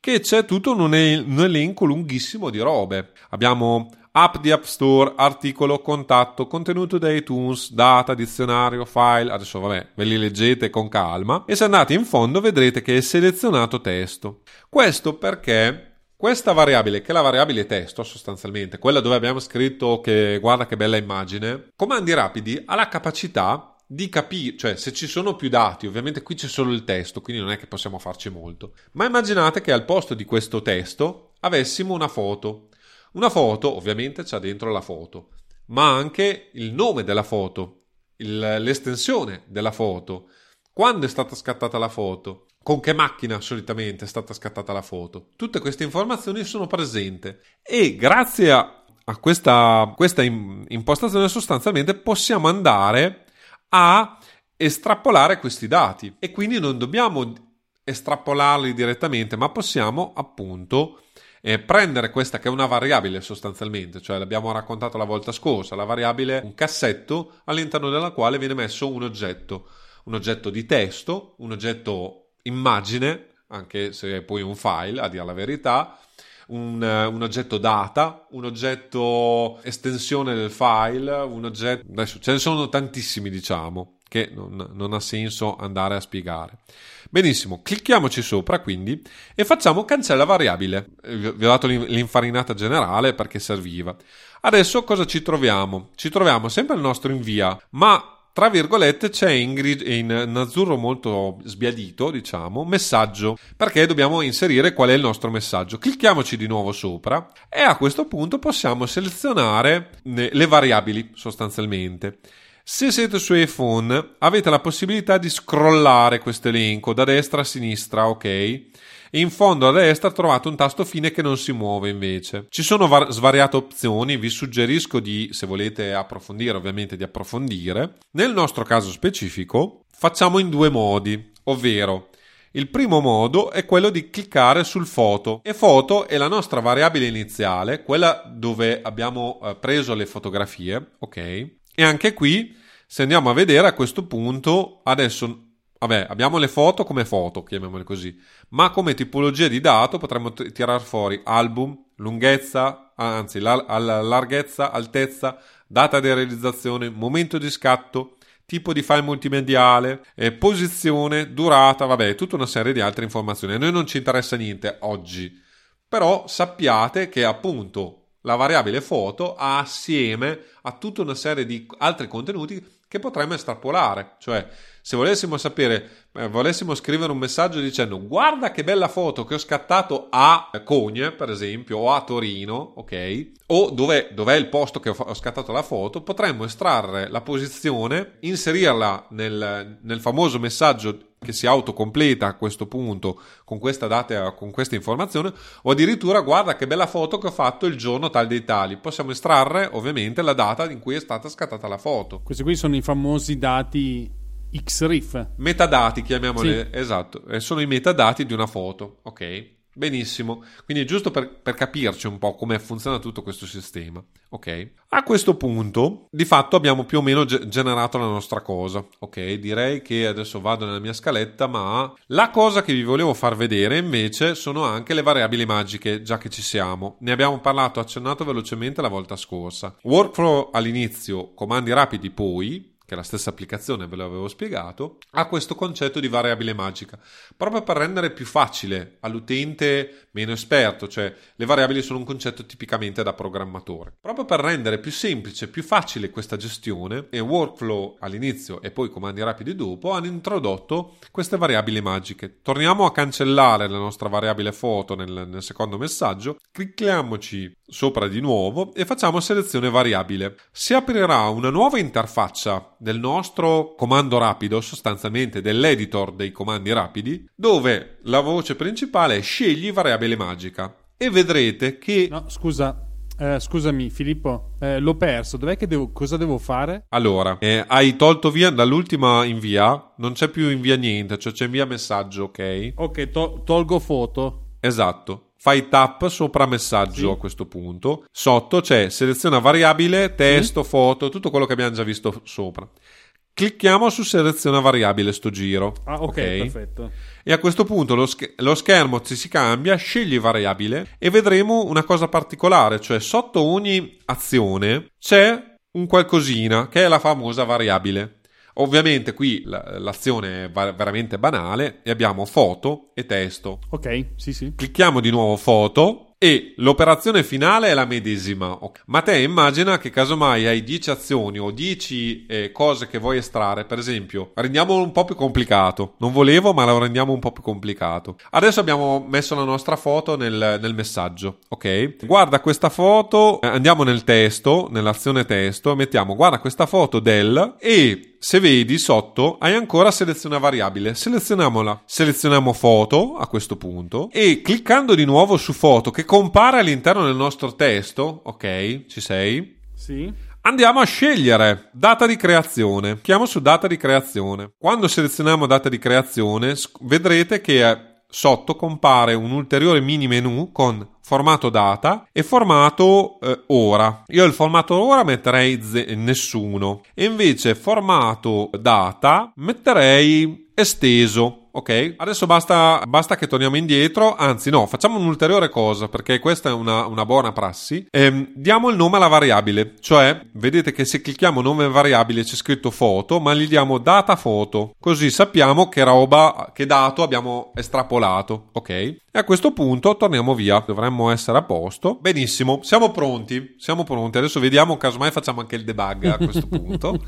S1: che c'è tutto un, un elenco lunghissimo di robe. Abbiamo app di App Store, articolo, contatto, contenuto da iTunes, data, dizionario, file. Adesso vabbè, ve li leggete con calma. E se andate in fondo vedrete che è selezionato testo. Questo perché questa variabile, che è la variabile testo sostanzialmente, quella dove abbiamo scritto che guarda che bella immagine, comandi rapidi ha la capacità di capire, cioè se ci sono più dati, ovviamente qui c'è solo il testo, quindi non è che possiamo farci molto, ma immaginate che al posto di questo testo avessimo una foto. Una foto ovviamente c'ha dentro la foto, ma anche il nome della foto, il, l'estensione della foto, quando è stata scattata la foto, con che macchina solitamente è stata scattata la foto. Tutte queste informazioni sono presenti e grazie a questa, questa impostazione sostanzialmente possiamo andare a estrapolare questi dati. E quindi non dobbiamo estrapolarli direttamente, ma possiamo appunto eh, prendere questa che è una variabile sostanzialmente, cioè l'abbiamo raccontato la volta scorsa, la variabile un cassetto all'interno della quale viene messo un oggetto, un oggetto di testo, un oggetto immagine, anche se è poi un file, a dire la verità, un, un, oggetto data, un oggetto estensione del file, un oggetto... Adesso ce ne sono tantissimi, diciamo, che non, non ha senso andare a spiegare. Benissimo, clicchiamoci sopra quindi e facciamo cancella variabile. Vi ho dato l'infarinata generale perché serviva. Adesso cosa ci troviamo? Ci troviamo sempre il nostro invia, ma tra virgolette c'è in, gri- in, in azzurro molto sbiadito, diciamo, messaggio, perché dobbiamo inserire qual è il nostro messaggio. Clicchiamoci di nuovo sopra e a questo punto possiamo selezionare le variabili sostanzialmente. Se siete su iPhone avete la possibilità di scrollare questo elenco da destra a sinistra, ok? In fondo a destra trovate un tasto fine che non si muove invece. Ci sono var- svariate opzioni, vi suggerisco di, se volete approfondire, ovviamente di approfondire. Nel nostro caso specifico facciamo in due modi, ovvero il primo modo è quello di cliccare sul foto e foto è la nostra variabile iniziale, quella dove abbiamo eh, preso le fotografie, ok? E anche qui se andiamo a vedere a questo punto, adesso Vabbè, abbiamo le foto come foto, chiamiamole così, ma come tipologia di dato potremmo t- tirare fuori album, lunghezza, anzi la, la larghezza, altezza, data di realizzazione, momento di scatto, tipo di file multimediale, eh, posizione, durata, vabbè, tutta una serie di altre informazioni. A noi non ci interessa niente oggi, però sappiate che appunto la variabile foto ha assieme a tutta una serie di altri contenuti che potremmo estrapolare, cioè se volessimo sapere, eh, volessimo scrivere un messaggio dicendo guarda che bella foto che ho scattato a Cogne, per esempio, o a Torino, ok? O dov'è, dov'è il posto che ho, ho, scattato la foto, potremmo estrarre la posizione, inserirla nel, nel famoso messaggio che si autocompleta a questo punto con questa data, con questa informazione, o addirittura guarda che bella foto che ho fatto il giorno tal dei tali. Possiamo estrarre ovviamente la data in cui è stata scattata la foto.
S2: Questi qui sono i famosi dati XRIF.
S1: Metadati, chiamiamoli, sì. esatto, sono i metadati di una foto, ok? Benissimo, quindi giusto per, per, capirci un po' come funziona tutto questo sistema, ok? A questo punto, di fatto abbiamo più o meno ge- generato la nostra cosa, ok? Direi che adesso vado nella mia scaletta, ma la cosa che vi volevo far vedere invece sono anche le variabili magiche, già che ci siamo. Ne abbiamo parlato, accennato velocemente la volta scorsa. Workflow all'inizio, comandi rapidi poi, che è la stessa applicazione, ve l'avevo spiegato, ha questo concetto di variabile magica, proprio per rendere più facile all'utente meno esperto, cioè le variabili sono un concetto tipicamente da programmatore. Proprio per rendere più semplice, più facile questa gestione, e Workflow all'inizio e poi comandi rapidi dopo hanno introdotto queste variabili magiche. Torniamo a cancellare la nostra variabile foto nel, nel secondo messaggio, clicchiamoci sopra di nuovo e facciamo selezione variabile. Si aprirà una nuova interfaccia del nostro comando rapido, sostanzialmente dell'editor dei comandi rapidi, dove la voce principale è scegli variabile magica. E vedrete che...
S2: No, scusa, eh, scusami Filippo, eh, l'ho perso, dov'è che devo, cosa devo fare?
S1: Allora, eh, hai tolto via dall'ultima invia, non c'è più invia niente, cioè c'è invia messaggio, ok?
S2: Ok, to- tolgo foto.
S1: Esatto. Fai tap sopra messaggio sì. a questo punto. Sotto c'è seleziona variabile, testo, sì. foto, tutto quello che abbiamo già visto sopra. Clicchiamo su seleziona variabile sto giro.
S2: Ah, ok, okay? perfetto.
S1: E a questo punto lo, sch- lo schermo ci si cambia, scegli variabile e vedremo una cosa particolare, cioè sotto ogni azione c'è un qualcosina che è la famosa variabile. Ovviamente qui l'azione è veramente banale e abbiamo foto e testo.
S2: Ok, sì, sì.
S1: Clicchiamo di nuovo foto e l'operazione finale è la medesima. Ma te immagina che casomai hai 10 azioni o 10 eh, cose che vuoi estrarre, per esempio, rendiamolo un po' più complicato. Non volevo, ma lo rendiamo un po' più complicato. Adesso abbiamo messo la nostra foto nel, nel messaggio, ok? Guarda questa foto, eh, andiamo nel testo, nell'azione testo, mettiamo guarda questa foto del e se vedi sotto hai ancora seleziona variabile, selezioniamola. Selezioniamo foto a questo punto e cliccando di nuovo su foto che compare all'interno del nostro testo, ok? Ci sei?
S2: Sì.
S1: Andiamo a scegliere data di creazione. Clicchiamo su data di creazione. Quando selezioniamo data di creazione, vedrete che sotto compare un ulteriore mini menu con formato data e formato eh, ora. Io il formato ora metterei z- nessuno e invece formato data metterei esteso ok? Adesso basta, basta, che torniamo indietro, anzi no, facciamo un'ulteriore cosa perché questa è una, una buona prassi. Ehm, diamo il nome alla variabile, cioè vedete che se clicchiamo nome variabile c'è scritto foto, ma gli diamo data foto, così sappiamo che roba, che dato abbiamo estrapolato, ok? E a questo punto torniamo via, dovremmo essere a posto. Benissimo, siamo pronti, siamo pronti. Adesso vediamo, casomai facciamo anche il debug a questo punto.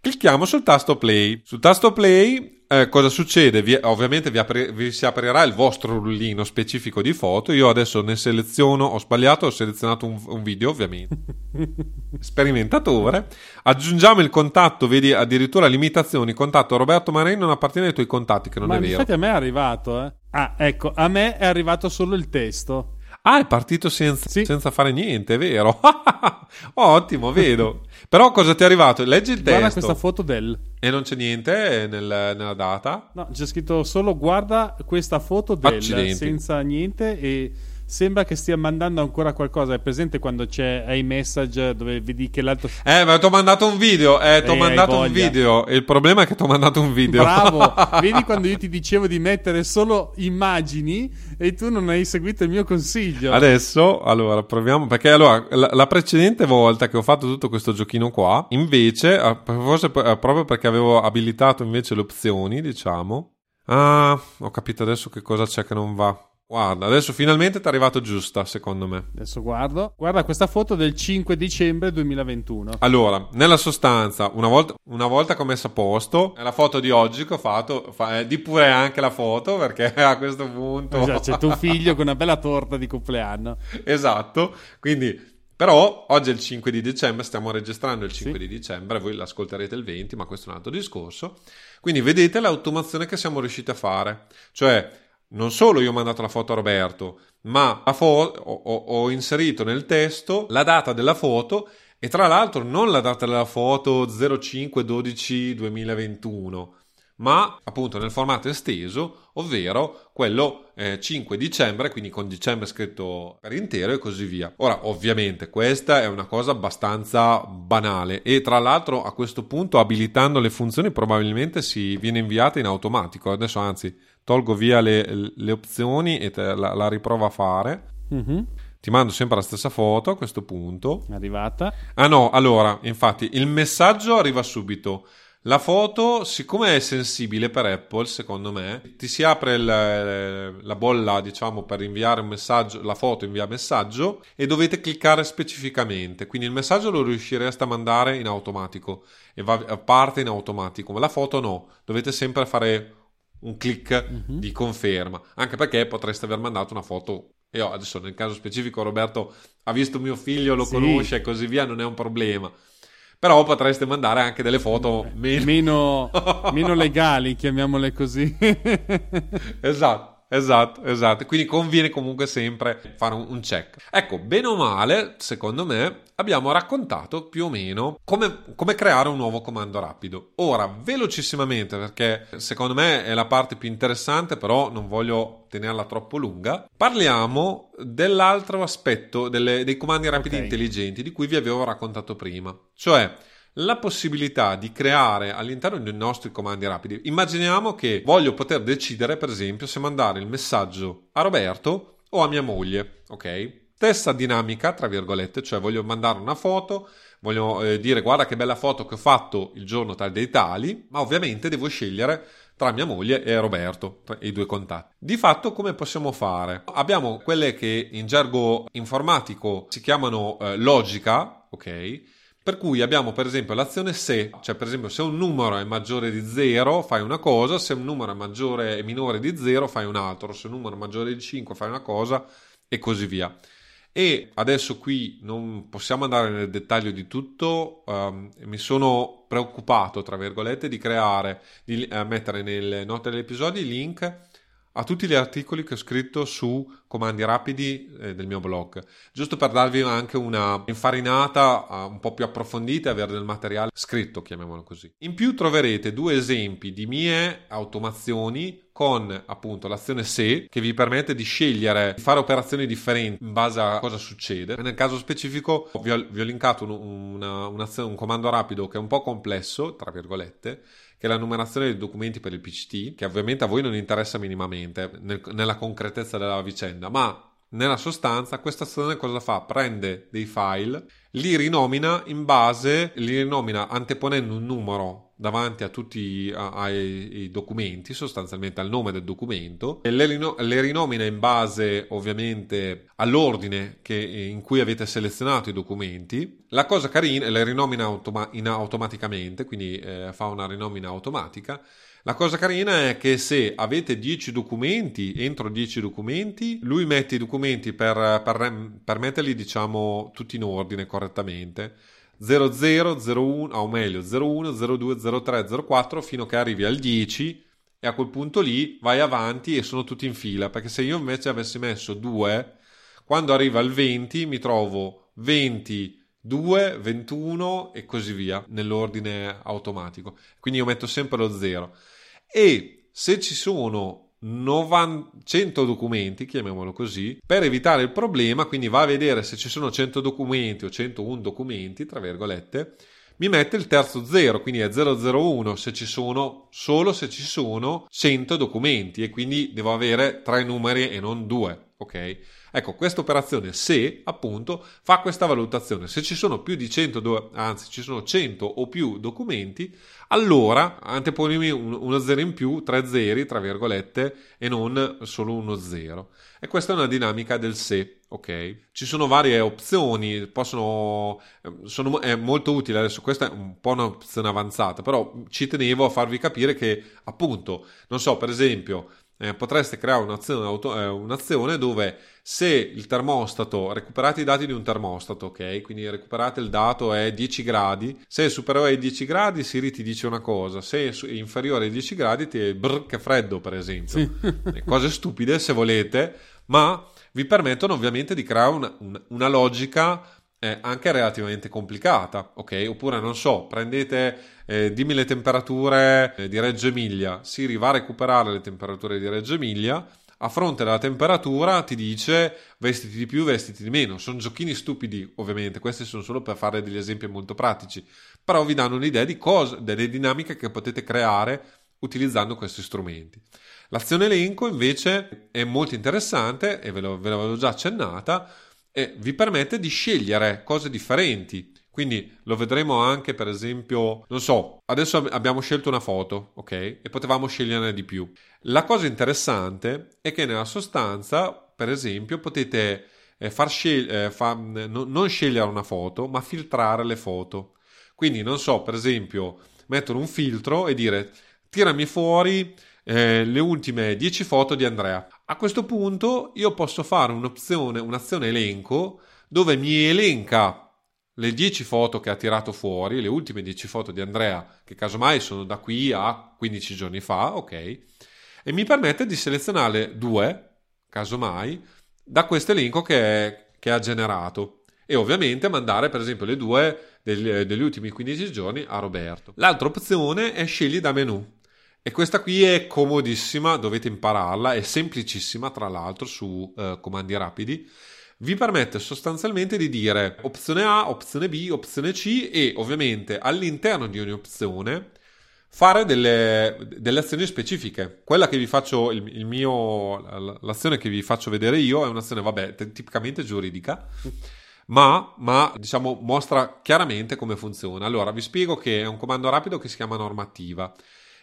S1: Clicchiamo sul tasto play. Sul tasto play eh, cosa succede? Vi, ovviamente vi, apri, vi, si aprirà il vostro rullino specifico di foto. Io adesso ne seleziono, ho sbagliato, ho selezionato un, un video, ovviamente. Sperimentatore. Aggiungiamo il contatto, vedi addirittura limitazioni. Contatto Roberto Marini non appartiene ai tuoi contatti, che non
S2: Ma
S1: è vero.
S2: Infatti a me è arrivato, eh. Ah, ecco, a me è arrivato solo il testo.
S1: Ah, è partito senza,
S2: Sì.
S1: senza fare niente, è vero? Ottimo, vedo. Però cosa ti è arrivato? Leggi il
S2: Guarda
S1: testo
S2: questa foto del...
S1: e non c'è niente nel- nella data.
S2: No, c'è scritto solo guarda questa foto del...
S1: Accidenti.
S2: Senza niente e sembra che stia mandando ancora qualcosa. È presente quando c'è iMessage dove vedi che l'altro...
S1: Eh, ma ti ho mandato un video, eh, ti ho mandato un video. Il problema è che ti ho mandato un video.
S2: Bravo! vedi quando io ti dicevo di mettere solo immagini e tu non hai seguito il mio consiglio.
S1: Adesso, allora, proviamo. Perché allora, la, la precedente volta che ho fatto tutto questo giochino qua, invece, eh, forse eh, proprio perché avevo abilitato invece le opzioni, diciamo. Ah, ho capito adesso che cosa c'è che non va. Guarda, adesso finalmente ti è arrivato giusta, secondo me.
S2: Adesso guardo. Guarda questa foto del 5 dicembre 2021.
S1: Allora, nella sostanza, una volta, una volta che ho messo a posto, è la foto di oggi che ho fatto. Fa, eh, di pure anche la foto, perché a questo punto.
S2: Esatto, c'è tuo figlio con una bella torta di compleanno.
S1: esatto. Quindi, però, oggi è il 5 di dicembre, stiamo registrando il 5
S2: Sì.
S1: di dicembre, voi l'ascolterete il 20, ma questo è un altro discorso. Quindi, vedete l'automazione che siamo riusciti a fare. Cioè, non solo io ho mandato la foto a Roberto, ma fo- ho, ho- inserito nel testo la data della foto e tra l'altro non la data della foto 05 12 2021 ma appunto nel formato esteso, ovvero quello eh, 5 dicembre, quindi con dicembre scritto per intero e così via. Ora, ovviamente, questa è una cosa abbastanza banale e tra l'altro a questo punto abilitando le funzioni probabilmente si viene inviata in automatico. Adesso anzi, tolgo via le, le opzioni e la, la riprovo a fare.
S2: Mhm,
S1: Ti mando sempre la stessa foto a questo punto.
S2: È arrivata.
S1: Ah no, allora, infatti, il messaggio arriva subito. La foto, siccome è sensibile per Apple, secondo me, ti si apre il- la bolla, diciamo, per inviare un messaggio, la foto invia messaggio e dovete cliccare specificamente. Quindi il messaggio lo riuscireste a mandare in automatico e va, parte in automatico, ma la foto no, dovete sempre fare un click
S2: Mhm.
S1: di conferma, anche perché potreste aver mandato una foto. Io adesso nel caso specifico Roberto ha visto mio figlio, lo
S2: Sì.
S1: conosce e così via, non è un problema. Però potreste mandare anche delle foto meno...
S2: Meno, meno legali, chiamiamole così.
S1: esatto, esatto, esatto. Quindi conviene comunque sempre fare un, un check. Ecco, bene o male, secondo me, abbiamo raccontato più o meno come, come creare un nuovo comando rapido. Ora, velocissimamente, perché secondo me è la parte più interessante, però non voglio tenerla troppo lunga, parliamo dell'altro aspetto delle- dei comandi rapidi
S2: Ok.
S1: intelligenti di cui vi avevo raccontato prima. Cioè, la possibilità di creare all'interno dei nostri comandi rapidi. Immaginiamo che voglio poter decidere, per esempio, se mandare il messaggio a Roberto o a mia moglie, ok? Stessa dinamica, tra virgolette, cioè voglio mandare una foto, voglio eh, dire guarda che bella foto che ho fatto il giorno tal dei tali, ma ovviamente devo scegliere tra mia moglie e Roberto, i due contatti. Di fatto come possiamo fare? Abbiamo quelle che in gergo informatico si chiamano eh, logica, ok? Per cui abbiamo per esempio l'azione se, cioè per esempio se un numero è maggiore di 0 fai una cosa, se un numero è maggiore e minore di 0 fai un altro, se un numero è maggiore di 5 fai una cosa e così via. E adesso qui non possiamo andare nel dettaglio di tutto, ehm, mi sono preoccupato, tra virgolette, di creare, di eh, mettere nelle note dell'episodio i link a tutti gli articoli che ho scritto su comandi rapidi eh, del mio blog, giusto per darvi anche una infarinata eh, un po' più approfondita e avere del materiale scritto, chiamiamolo così. In più troverete due esempi di mie automazioni con appunto l'azione se che vi permette di scegliere di fare operazioni differenti in base a cosa succede. Nel caso specifico vi ho, vi ho linkato un, una- un'azione- un comando rapido che è un po' complesso, tra virgolette, che la numerazione dei documenti per il PCT, che ovviamente a voi non interessa minimamente nel- nella concretezza della vicenda, ma nella sostanza questa azione cosa fa? Prende dei file, li rinomina in base, li rinomina anteponendo un numero davanti a tutti a, ai documenti, sostanzialmente al nome del documento, e le, rino- le, rinomina in base ovviamente all'ordine che, in cui avete selezionato i documenti. La cosa carina, le rinomina automa- automaticamente, quindi eh, fa una rinomina automatica. La cosa carina è che se avete 10 documenti, entro 10 documenti, lui mette i documenti per, per, per metterli, diciamo, tutti in ordine correttamente. 00, 01, o meglio 01, 02, 03, 04 fino a che arrivi al 10 e a quel punto lì vai avanti e sono tutti in fila perché se io invece avessi messo 2 quando arriva al 20 mi trovo 20 2, 21 e così via nell'ordine automatico. Quindi io metto sempre lo 0 e se ci sono 90, 100 documenti, chiamiamolo così, per evitare il problema, quindi va a vedere se ci sono 100 documenti o 101 documenti, tra virgolette, mi mette il terzo 0, quindi è 001 se ci sono, solo se ci sono 100 documenti e quindi devo avere tre numeri e non due, ok? Ecco, questa operazione se appunto fa questa valutazione, se ci sono più di 100, anzi ci sono 100 o più documenti, allora anteponimi uno 0 in più, tre zeri tra virgolette e non solo uno 0. E questa è una dinamica del se, ok? Ci sono varie opzioni, possono, sono, è molto utile adesso, questa è un po' un'opzione avanzata, però ci tenevo a farvi capire che appunto, non so, per esempio, eh, potreste creare un'azione, auto, eh, un'azione, dove se il termostato, recuperate i dati di un termostato, ok? Quindi recuperate il dato è 10 gradi, se è superiore ai 10 gradi Siri ti dice una cosa, se è inferiore ai 10 gradi ti è brr che freddo per esempio. Sì. cose stupide se volete, ma vi permettono ovviamente di creare una, una, una logica eh, anche relativamente complicata, ok? Oppure non so, prendete, eh, dimmi le temperature eh, di Reggio Emilia, Siri va a recuperare le temperature di Reggio Emilia, a fronte della temperatura ti dice vestiti di più, vestiti di meno. Sono giochini stupidi, ovviamente, questi sono solo per fare degli esempi molto pratici, però vi danno un'idea di cosa, delle dinamiche che potete creare utilizzando questi strumenti. L'azione elenco invece è molto interessante e ve, ve l'avevo già accennata e vi permette di scegliere cose differenti. Quindi lo vedremo anche, per esempio, non so, adesso abbiamo scelto una foto, ok? E potevamo sceglierne di più. La cosa interessante è che nella sostanza, per esempio, potete eh, far scel- eh, fa- no, non scegliere una foto, ma filtrare le foto. Quindi, non so, per esempio, mettere un filtro e dire tirami fuori eh, le ultime 10 foto di Andrea. A questo punto io posso fare un'opzione, un'azione elenco dove mi elenca le 10 foto che ha tirato fuori, le ultime 10 foto di Andrea, che casomai sono da qui a 15 giorni fa, ok? E mi permette di selezionare due, casomai, da questo elenco che, che ha generato. E ovviamente mandare, per esempio, le due degli, degli ultimi 15 giorni a Roberto. L'altra opzione è scegli da menu. E questa qui è comodissima, dovete impararla, è semplicissima tra l'altro su uh, comandi rapidi. Vi permette sostanzialmente di dire opzione A, opzione B, opzione C e ovviamente all'interno di ogni opzione fare delle, delle azioni specifiche. Quella che vi faccio, il, il mio, l'azione che vi faccio vedere io è un'azione, vabbè, tipicamente giuridica. Ma, ma, diciamo mostra chiaramente come funziona. Allora vi spiego che è un comando rapido che si chiama normativa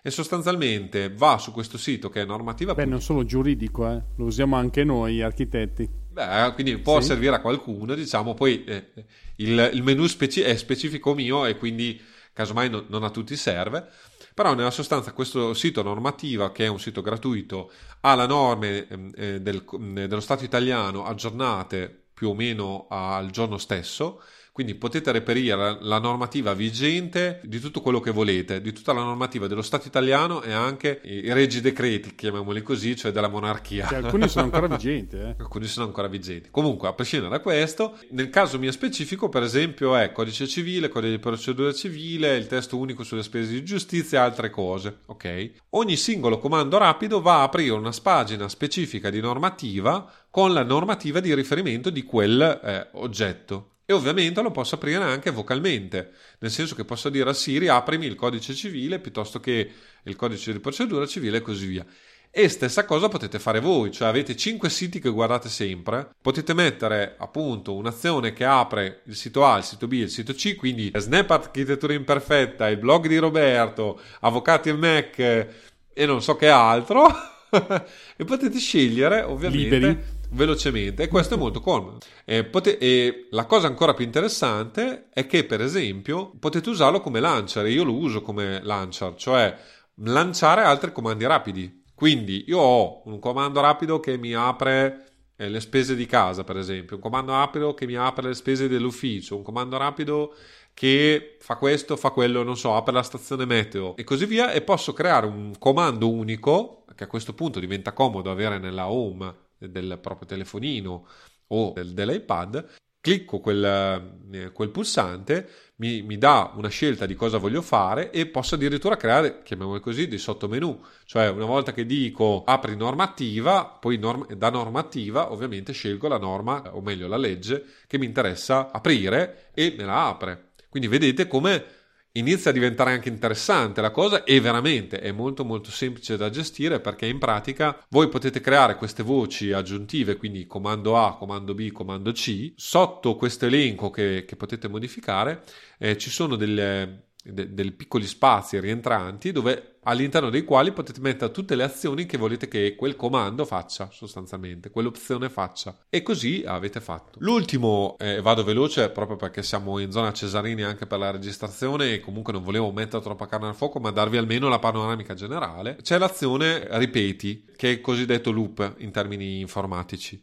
S1: e sostanzialmente va su questo sito che è normativa.
S2: Beh, non solo giuridico, eh. lo usiamo anche noi architetti.
S1: Beh, quindi può sì. servire a qualcuno, diciamo, poi eh, il, il, menu speci- è specifico mio e quindi casomai no, non a tutti serve. Però nella sostanza questo sito normativa, che è un sito gratuito, ha le norme ehm, eh, del, dello Stato italiano aggiornate più o meno al giorno stesso quindi potete reperire la normativa vigente di tutto quello che volete, di tutta la normativa dello Stato italiano e anche i regi decreti, chiamiamoli così, cioè della monarchia.
S2: Che alcuni sono ancora vigenti. Eh?
S1: Alcuni sono ancora vigenti. Comunque, a prescindere da questo, nel caso mio specifico, per esempio, è codice civile, codice di procedura civile, il testo unico sulle spese di giustizia e altre cose. Ok? Ogni singolo comando rapido va a aprire una pagina specifica di normativa con la normativa di riferimento di quel eh, oggetto e ovviamente lo posso aprire anche vocalmente, nel senso che posso dire a Siri aprimi il codice civile piuttosto che il codice di procedura civile e così via. E stessa cosa potete fare voi, cioè avete 5 siti che guardate sempre, potete mettere appunto un'azione che apre il sito A, il sito B, il sito C, quindi Snap Architettura Imperfetta, il blog di Roberto, Avvocati e Mac e non so che altro. e potete scegliere ovviamente
S2: Liberi.
S1: Velocemente e questo è molto comodo. E, pote- e la cosa ancora più interessante è che per esempio potete usarlo come launcher, io lo uso come launcher, cioè lanciare altri comandi rapidi. Quindi io ho un comando rapido che mi apre eh, le spese di casa, per esempio, un comando rapido che mi apre le spese dell'ufficio, un comando rapido che fa questo, fa quello, non so, apre la stazione meteo e così via e posso creare un comando unico che a questo punto diventa comodo avere nella home del proprio telefonino o del, dell'iPad clicco quel, eh, quel pulsante, mi, mi, dà una scelta di cosa voglio fare e posso addirittura creare, chiamiamoli così, dei sottomenu. Cioè, una volta che dico apri normativa, poi norm- da normativa ovviamente scelgo la norma, o meglio la legge, che mi interessa aprire e me la apre. Quindi vedete come inizia a diventare anche interessante la cosa e veramente è molto molto semplice da gestire perché in pratica voi potete creare queste voci aggiuntive, quindi comando A, comando B, comando C. Sotto questo elenco che, che potete modificare eh, ci sono delle de- dei piccoli spazi rientranti dove all'interno dei quali potete mettere tutte le azioni che volete che quel comando faccia sostanzialmente, quell'opzione faccia. E così avete fatto. L'ultimo, eh, vado veloce proprio perché siamo in zona Cesarini anche per la registrazione e comunque non volevo mettere troppa carne al fuoco ma darvi almeno la panoramica generale, c'è l'azione ripeti che è il cosiddetto loop in termini informatici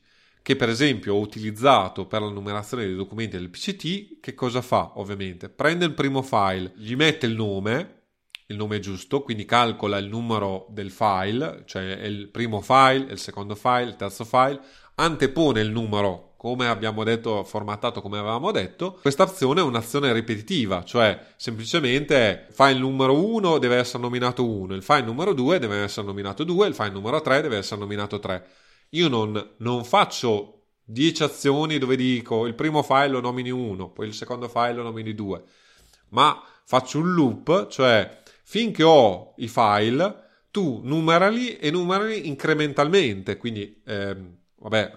S1: che per esempio ho utilizzato per la numerazione dei documenti del PCT, che cosa fa ovviamente? Prende il primo file, gli mette il nome, il nome giusto, quindi calcola il numero del file, cioè il primo file, il secondo file, il terzo file, antepone il numero come abbiamo detto, formattato come avevamo detto, questa azione è un'azione ripetitiva, cioè semplicemente il file numero 1 deve essere nominato 1, il file numero 2 deve essere nominato 2, il file numero 3 deve essere nominato 3. Io non, non faccio 10 azioni dove dico il primo file lo nomini 1, poi il secondo file lo nomini 2, ma faccio un loop, cioè finché ho i file, tu numerali e numerali incrementalmente, quindi ehm, vabbè,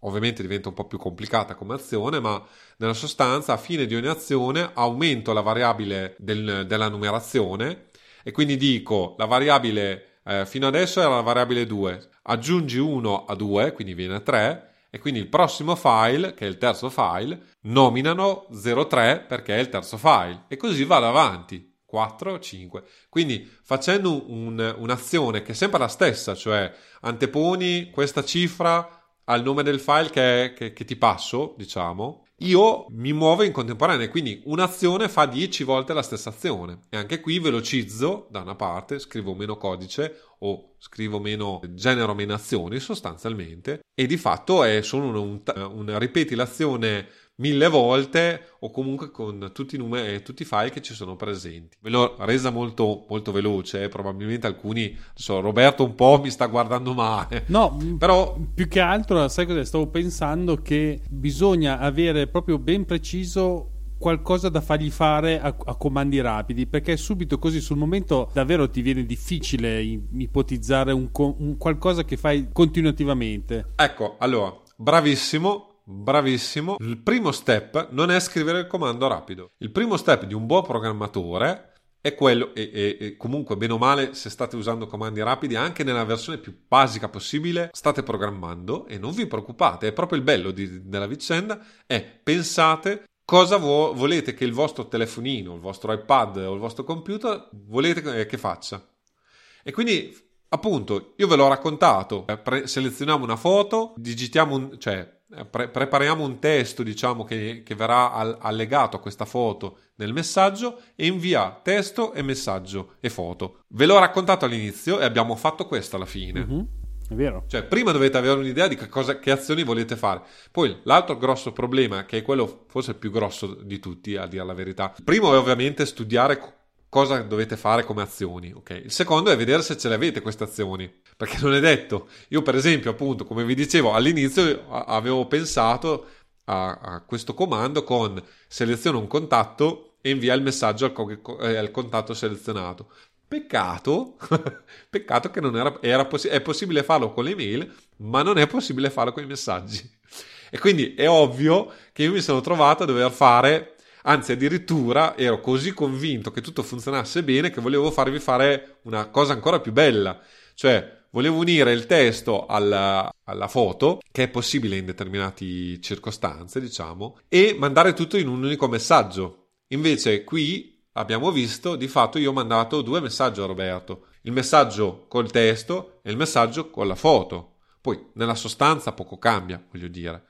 S1: ovviamente diventa un po' più complicata come azione, ma nella sostanza a fine di ogni azione aumento la variabile del, della numerazione e quindi dico la variabile eh, fino adesso era la variabile 2, aggiungi 1 a 2, quindi viene 3, e quindi il prossimo file, che è il terzo file, nominano 03 perché è il terzo file, e così vado avanti. 4, 5. Quindi facendo un, un'azione che è sempre la stessa, cioè anteponi questa cifra al nome del file che, che, che ti passo, diciamo, io mi muovo in contemporanea, quindi un'azione fa 10 volte la stessa azione. E anche qui velocizzo da una parte, scrivo meno codice o scrivo meno, genero meno azioni sostanzialmente, e di fatto è solo un, un, un ripeti l'azione mille volte o comunque con tutti i numeri e tutti i file che ci sono presenti. Ve l'ho resa molto, molto veloce, eh? probabilmente alcuni, so, Roberto un po' mi sta guardando male.
S2: No, però più che altro, sai cosa stavo pensando? Che bisogna avere proprio ben preciso qualcosa da fargli fare a, a, comandi rapidi perché subito così sul momento davvero ti viene difficile ipotizzare un, un qualcosa che fai continuativamente
S1: ecco allora bravissimo Bravissimo. Il primo step non è scrivere il comando rapido. Il primo step di un buon programmatore è quello, e, e, e, comunque bene o male, se state usando comandi rapidi, anche nella versione più basica possibile, state programmando e non vi preoccupate, è proprio il bello di, della vicenda, è pensate cosa vo- volete che il vostro telefonino, il vostro iPad o il vostro computer volete che faccia. E quindi, appunto, io ve l'ho raccontato, pre- selezioniamo una foto, digitiamo un, cioè pre- prepariamo un testo, diciamo, che, che verrà al- allegato a questa foto nel messaggio e invia testo e messaggio e foto. Ve l'ho raccontato all'inizio e abbiamo fatto questo alla fine.
S2: Mm-hmm. È vero.
S1: Cioè, prima dovete avere un'idea di che, cosa, che azioni volete fare. Poi, l'altro grosso problema, che è quello forse il più grosso di tutti, a dire la verità, il primo è ovviamente studiare cosa dovete fare come azioni. Okay? Il secondo è vedere se ce le avete queste azioni, perché non è detto. Io, per esempio, appunto, come vi dicevo all'inizio, avevo pensato a, a questo comando con seleziona un contatto e invia il messaggio al, co- eh, al contatto selezionato. Peccato, peccato che non era, era possi- è possibile farlo con le mail, ma non è possibile farlo con i messaggi. E quindi è ovvio che io mi sono trovato a dover fare, anzi addirittura ero così convinto che tutto funzionasse bene che volevo farvi fare una cosa ancora più bella, cioè volevo unire il testo alla, alla foto, che è possibile in determinate circostanze, diciamo, e mandare tutto in un unico messaggio. Invece qui abbiamo visto, di fatto io ho mandato due messaggi a Roberto, il messaggio col testo e il messaggio con la foto. Poi nella sostanza poco cambia, voglio dire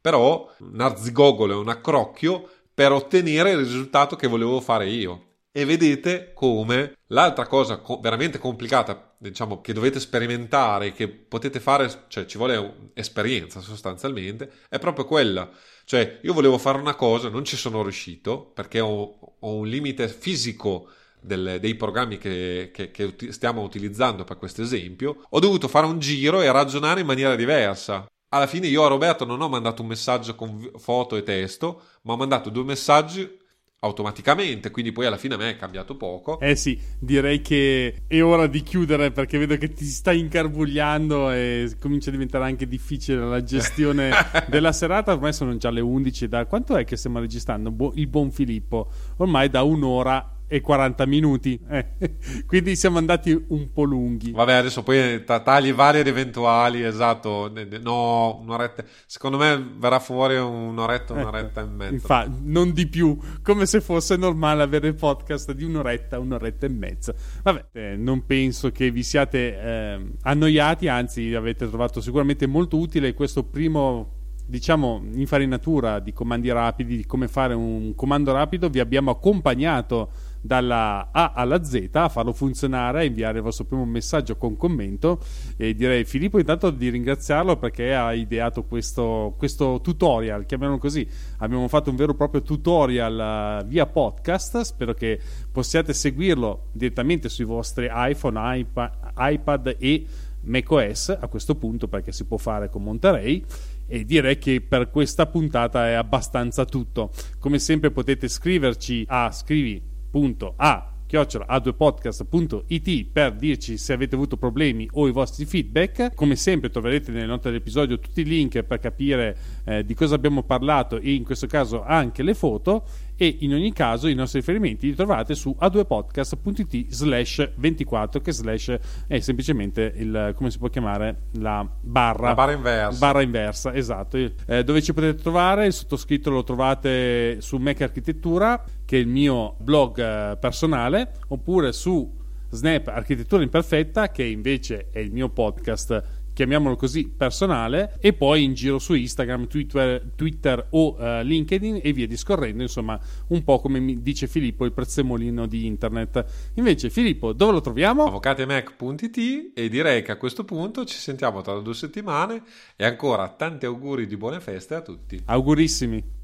S1: però un arzigogolo e un accrocchio per ottenere il risultato che volevo fare io. E vedete come l'altra cosa co- veramente complicata, diciamo, che dovete sperimentare, che potete fare, cioè ci vuole esperienza sostanzialmente, è proprio quella. Cioè, io volevo fare una cosa, non ci sono riuscito perché ho, ho un limite fisico del, dei programmi che, che, che, stiamo utilizzando per questo esempio, ho dovuto fare un giro e ragionare in maniera diversa alla fine io a Roberto non ho mandato un messaggio con foto e testo, ma ho mandato due messaggi automaticamente, quindi poi alla fine a me è cambiato poco.
S2: Eh sì, direi che è ora di chiudere perché vedo che ti stai incarbugliando e comincia a diventare anche difficile la gestione della serata. Ormai sono già le 11, da quanto è che stiamo registrando? il buon Filippo, ormai da un'ora e 40 minuti. Eh. Quindi siamo andati un po' lunghi.
S1: Vabbè, adesso poi tagli vari ed eventuali, esatto. No, un'oretta. Secondo me verrà fuori un'oretta, ecco. un'oretta ecco. e mezza.
S2: Infatti, non di più, come se fosse normale avere il podcast di un'oretta, un'oretta e mezza. Vabbè, eh, non penso che vi siate eh, annoiati, anzi avete trovato sicuramente molto utile questo primo diciamo infarinatura di comandi rapidi, di come fare un comando rapido, vi abbiamo accompagnato dalla A alla Z a farlo funzionare, a inviare il vostro primo messaggio con commento. E direi Filippo intanto di ringraziarlo perché ha ideato questo, questo tutorial, chiamiamolo così, abbiamo fatto un vero e proprio tutorial uh, via podcast, spero che possiate seguirlo direttamente sui vostri iPhone, iPad, iPad e macOS a questo punto perché si può fare con Monterey e direi che per questa puntata è abbastanza tutto. Come sempre potete scriverci a scrivi a chiocciolaa2podcast.it per dirci se avete avuto problemi o i vostri feedback. Come sempre troverete nelle note dell'episodio tutti i link per capire eh, di cosa abbiamo parlato e in questo caso anche le foto e in ogni caso i nostri riferimenti li trovate su a2podcast.it slash 24 che slash è semplicemente il come si può chiamare la barra.
S1: La barra inversa.
S2: Barra inversa esatto. Eh, dove ci potete trovare? Il sottoscritto lo trovate su Mac Architettura che è il mio blog eh, personale oppure su Snap Architettura Imperfetta che invece è il mio podcast chiamiamolo così, personale, e poi in giro su Instagram, Twitter, Twitter o uh, LinkedIn e via discorrendo, insomma, un po' come mi dice Filippo, il prezzemolino di internet. Invece, Filippo, dove lo troviamo?
S1: avvocatemac.it e direi che a questo punto ci sentiamo tra due settimane e ancora tanti auguri di buone feste a tutti.
S2: Augurissimi.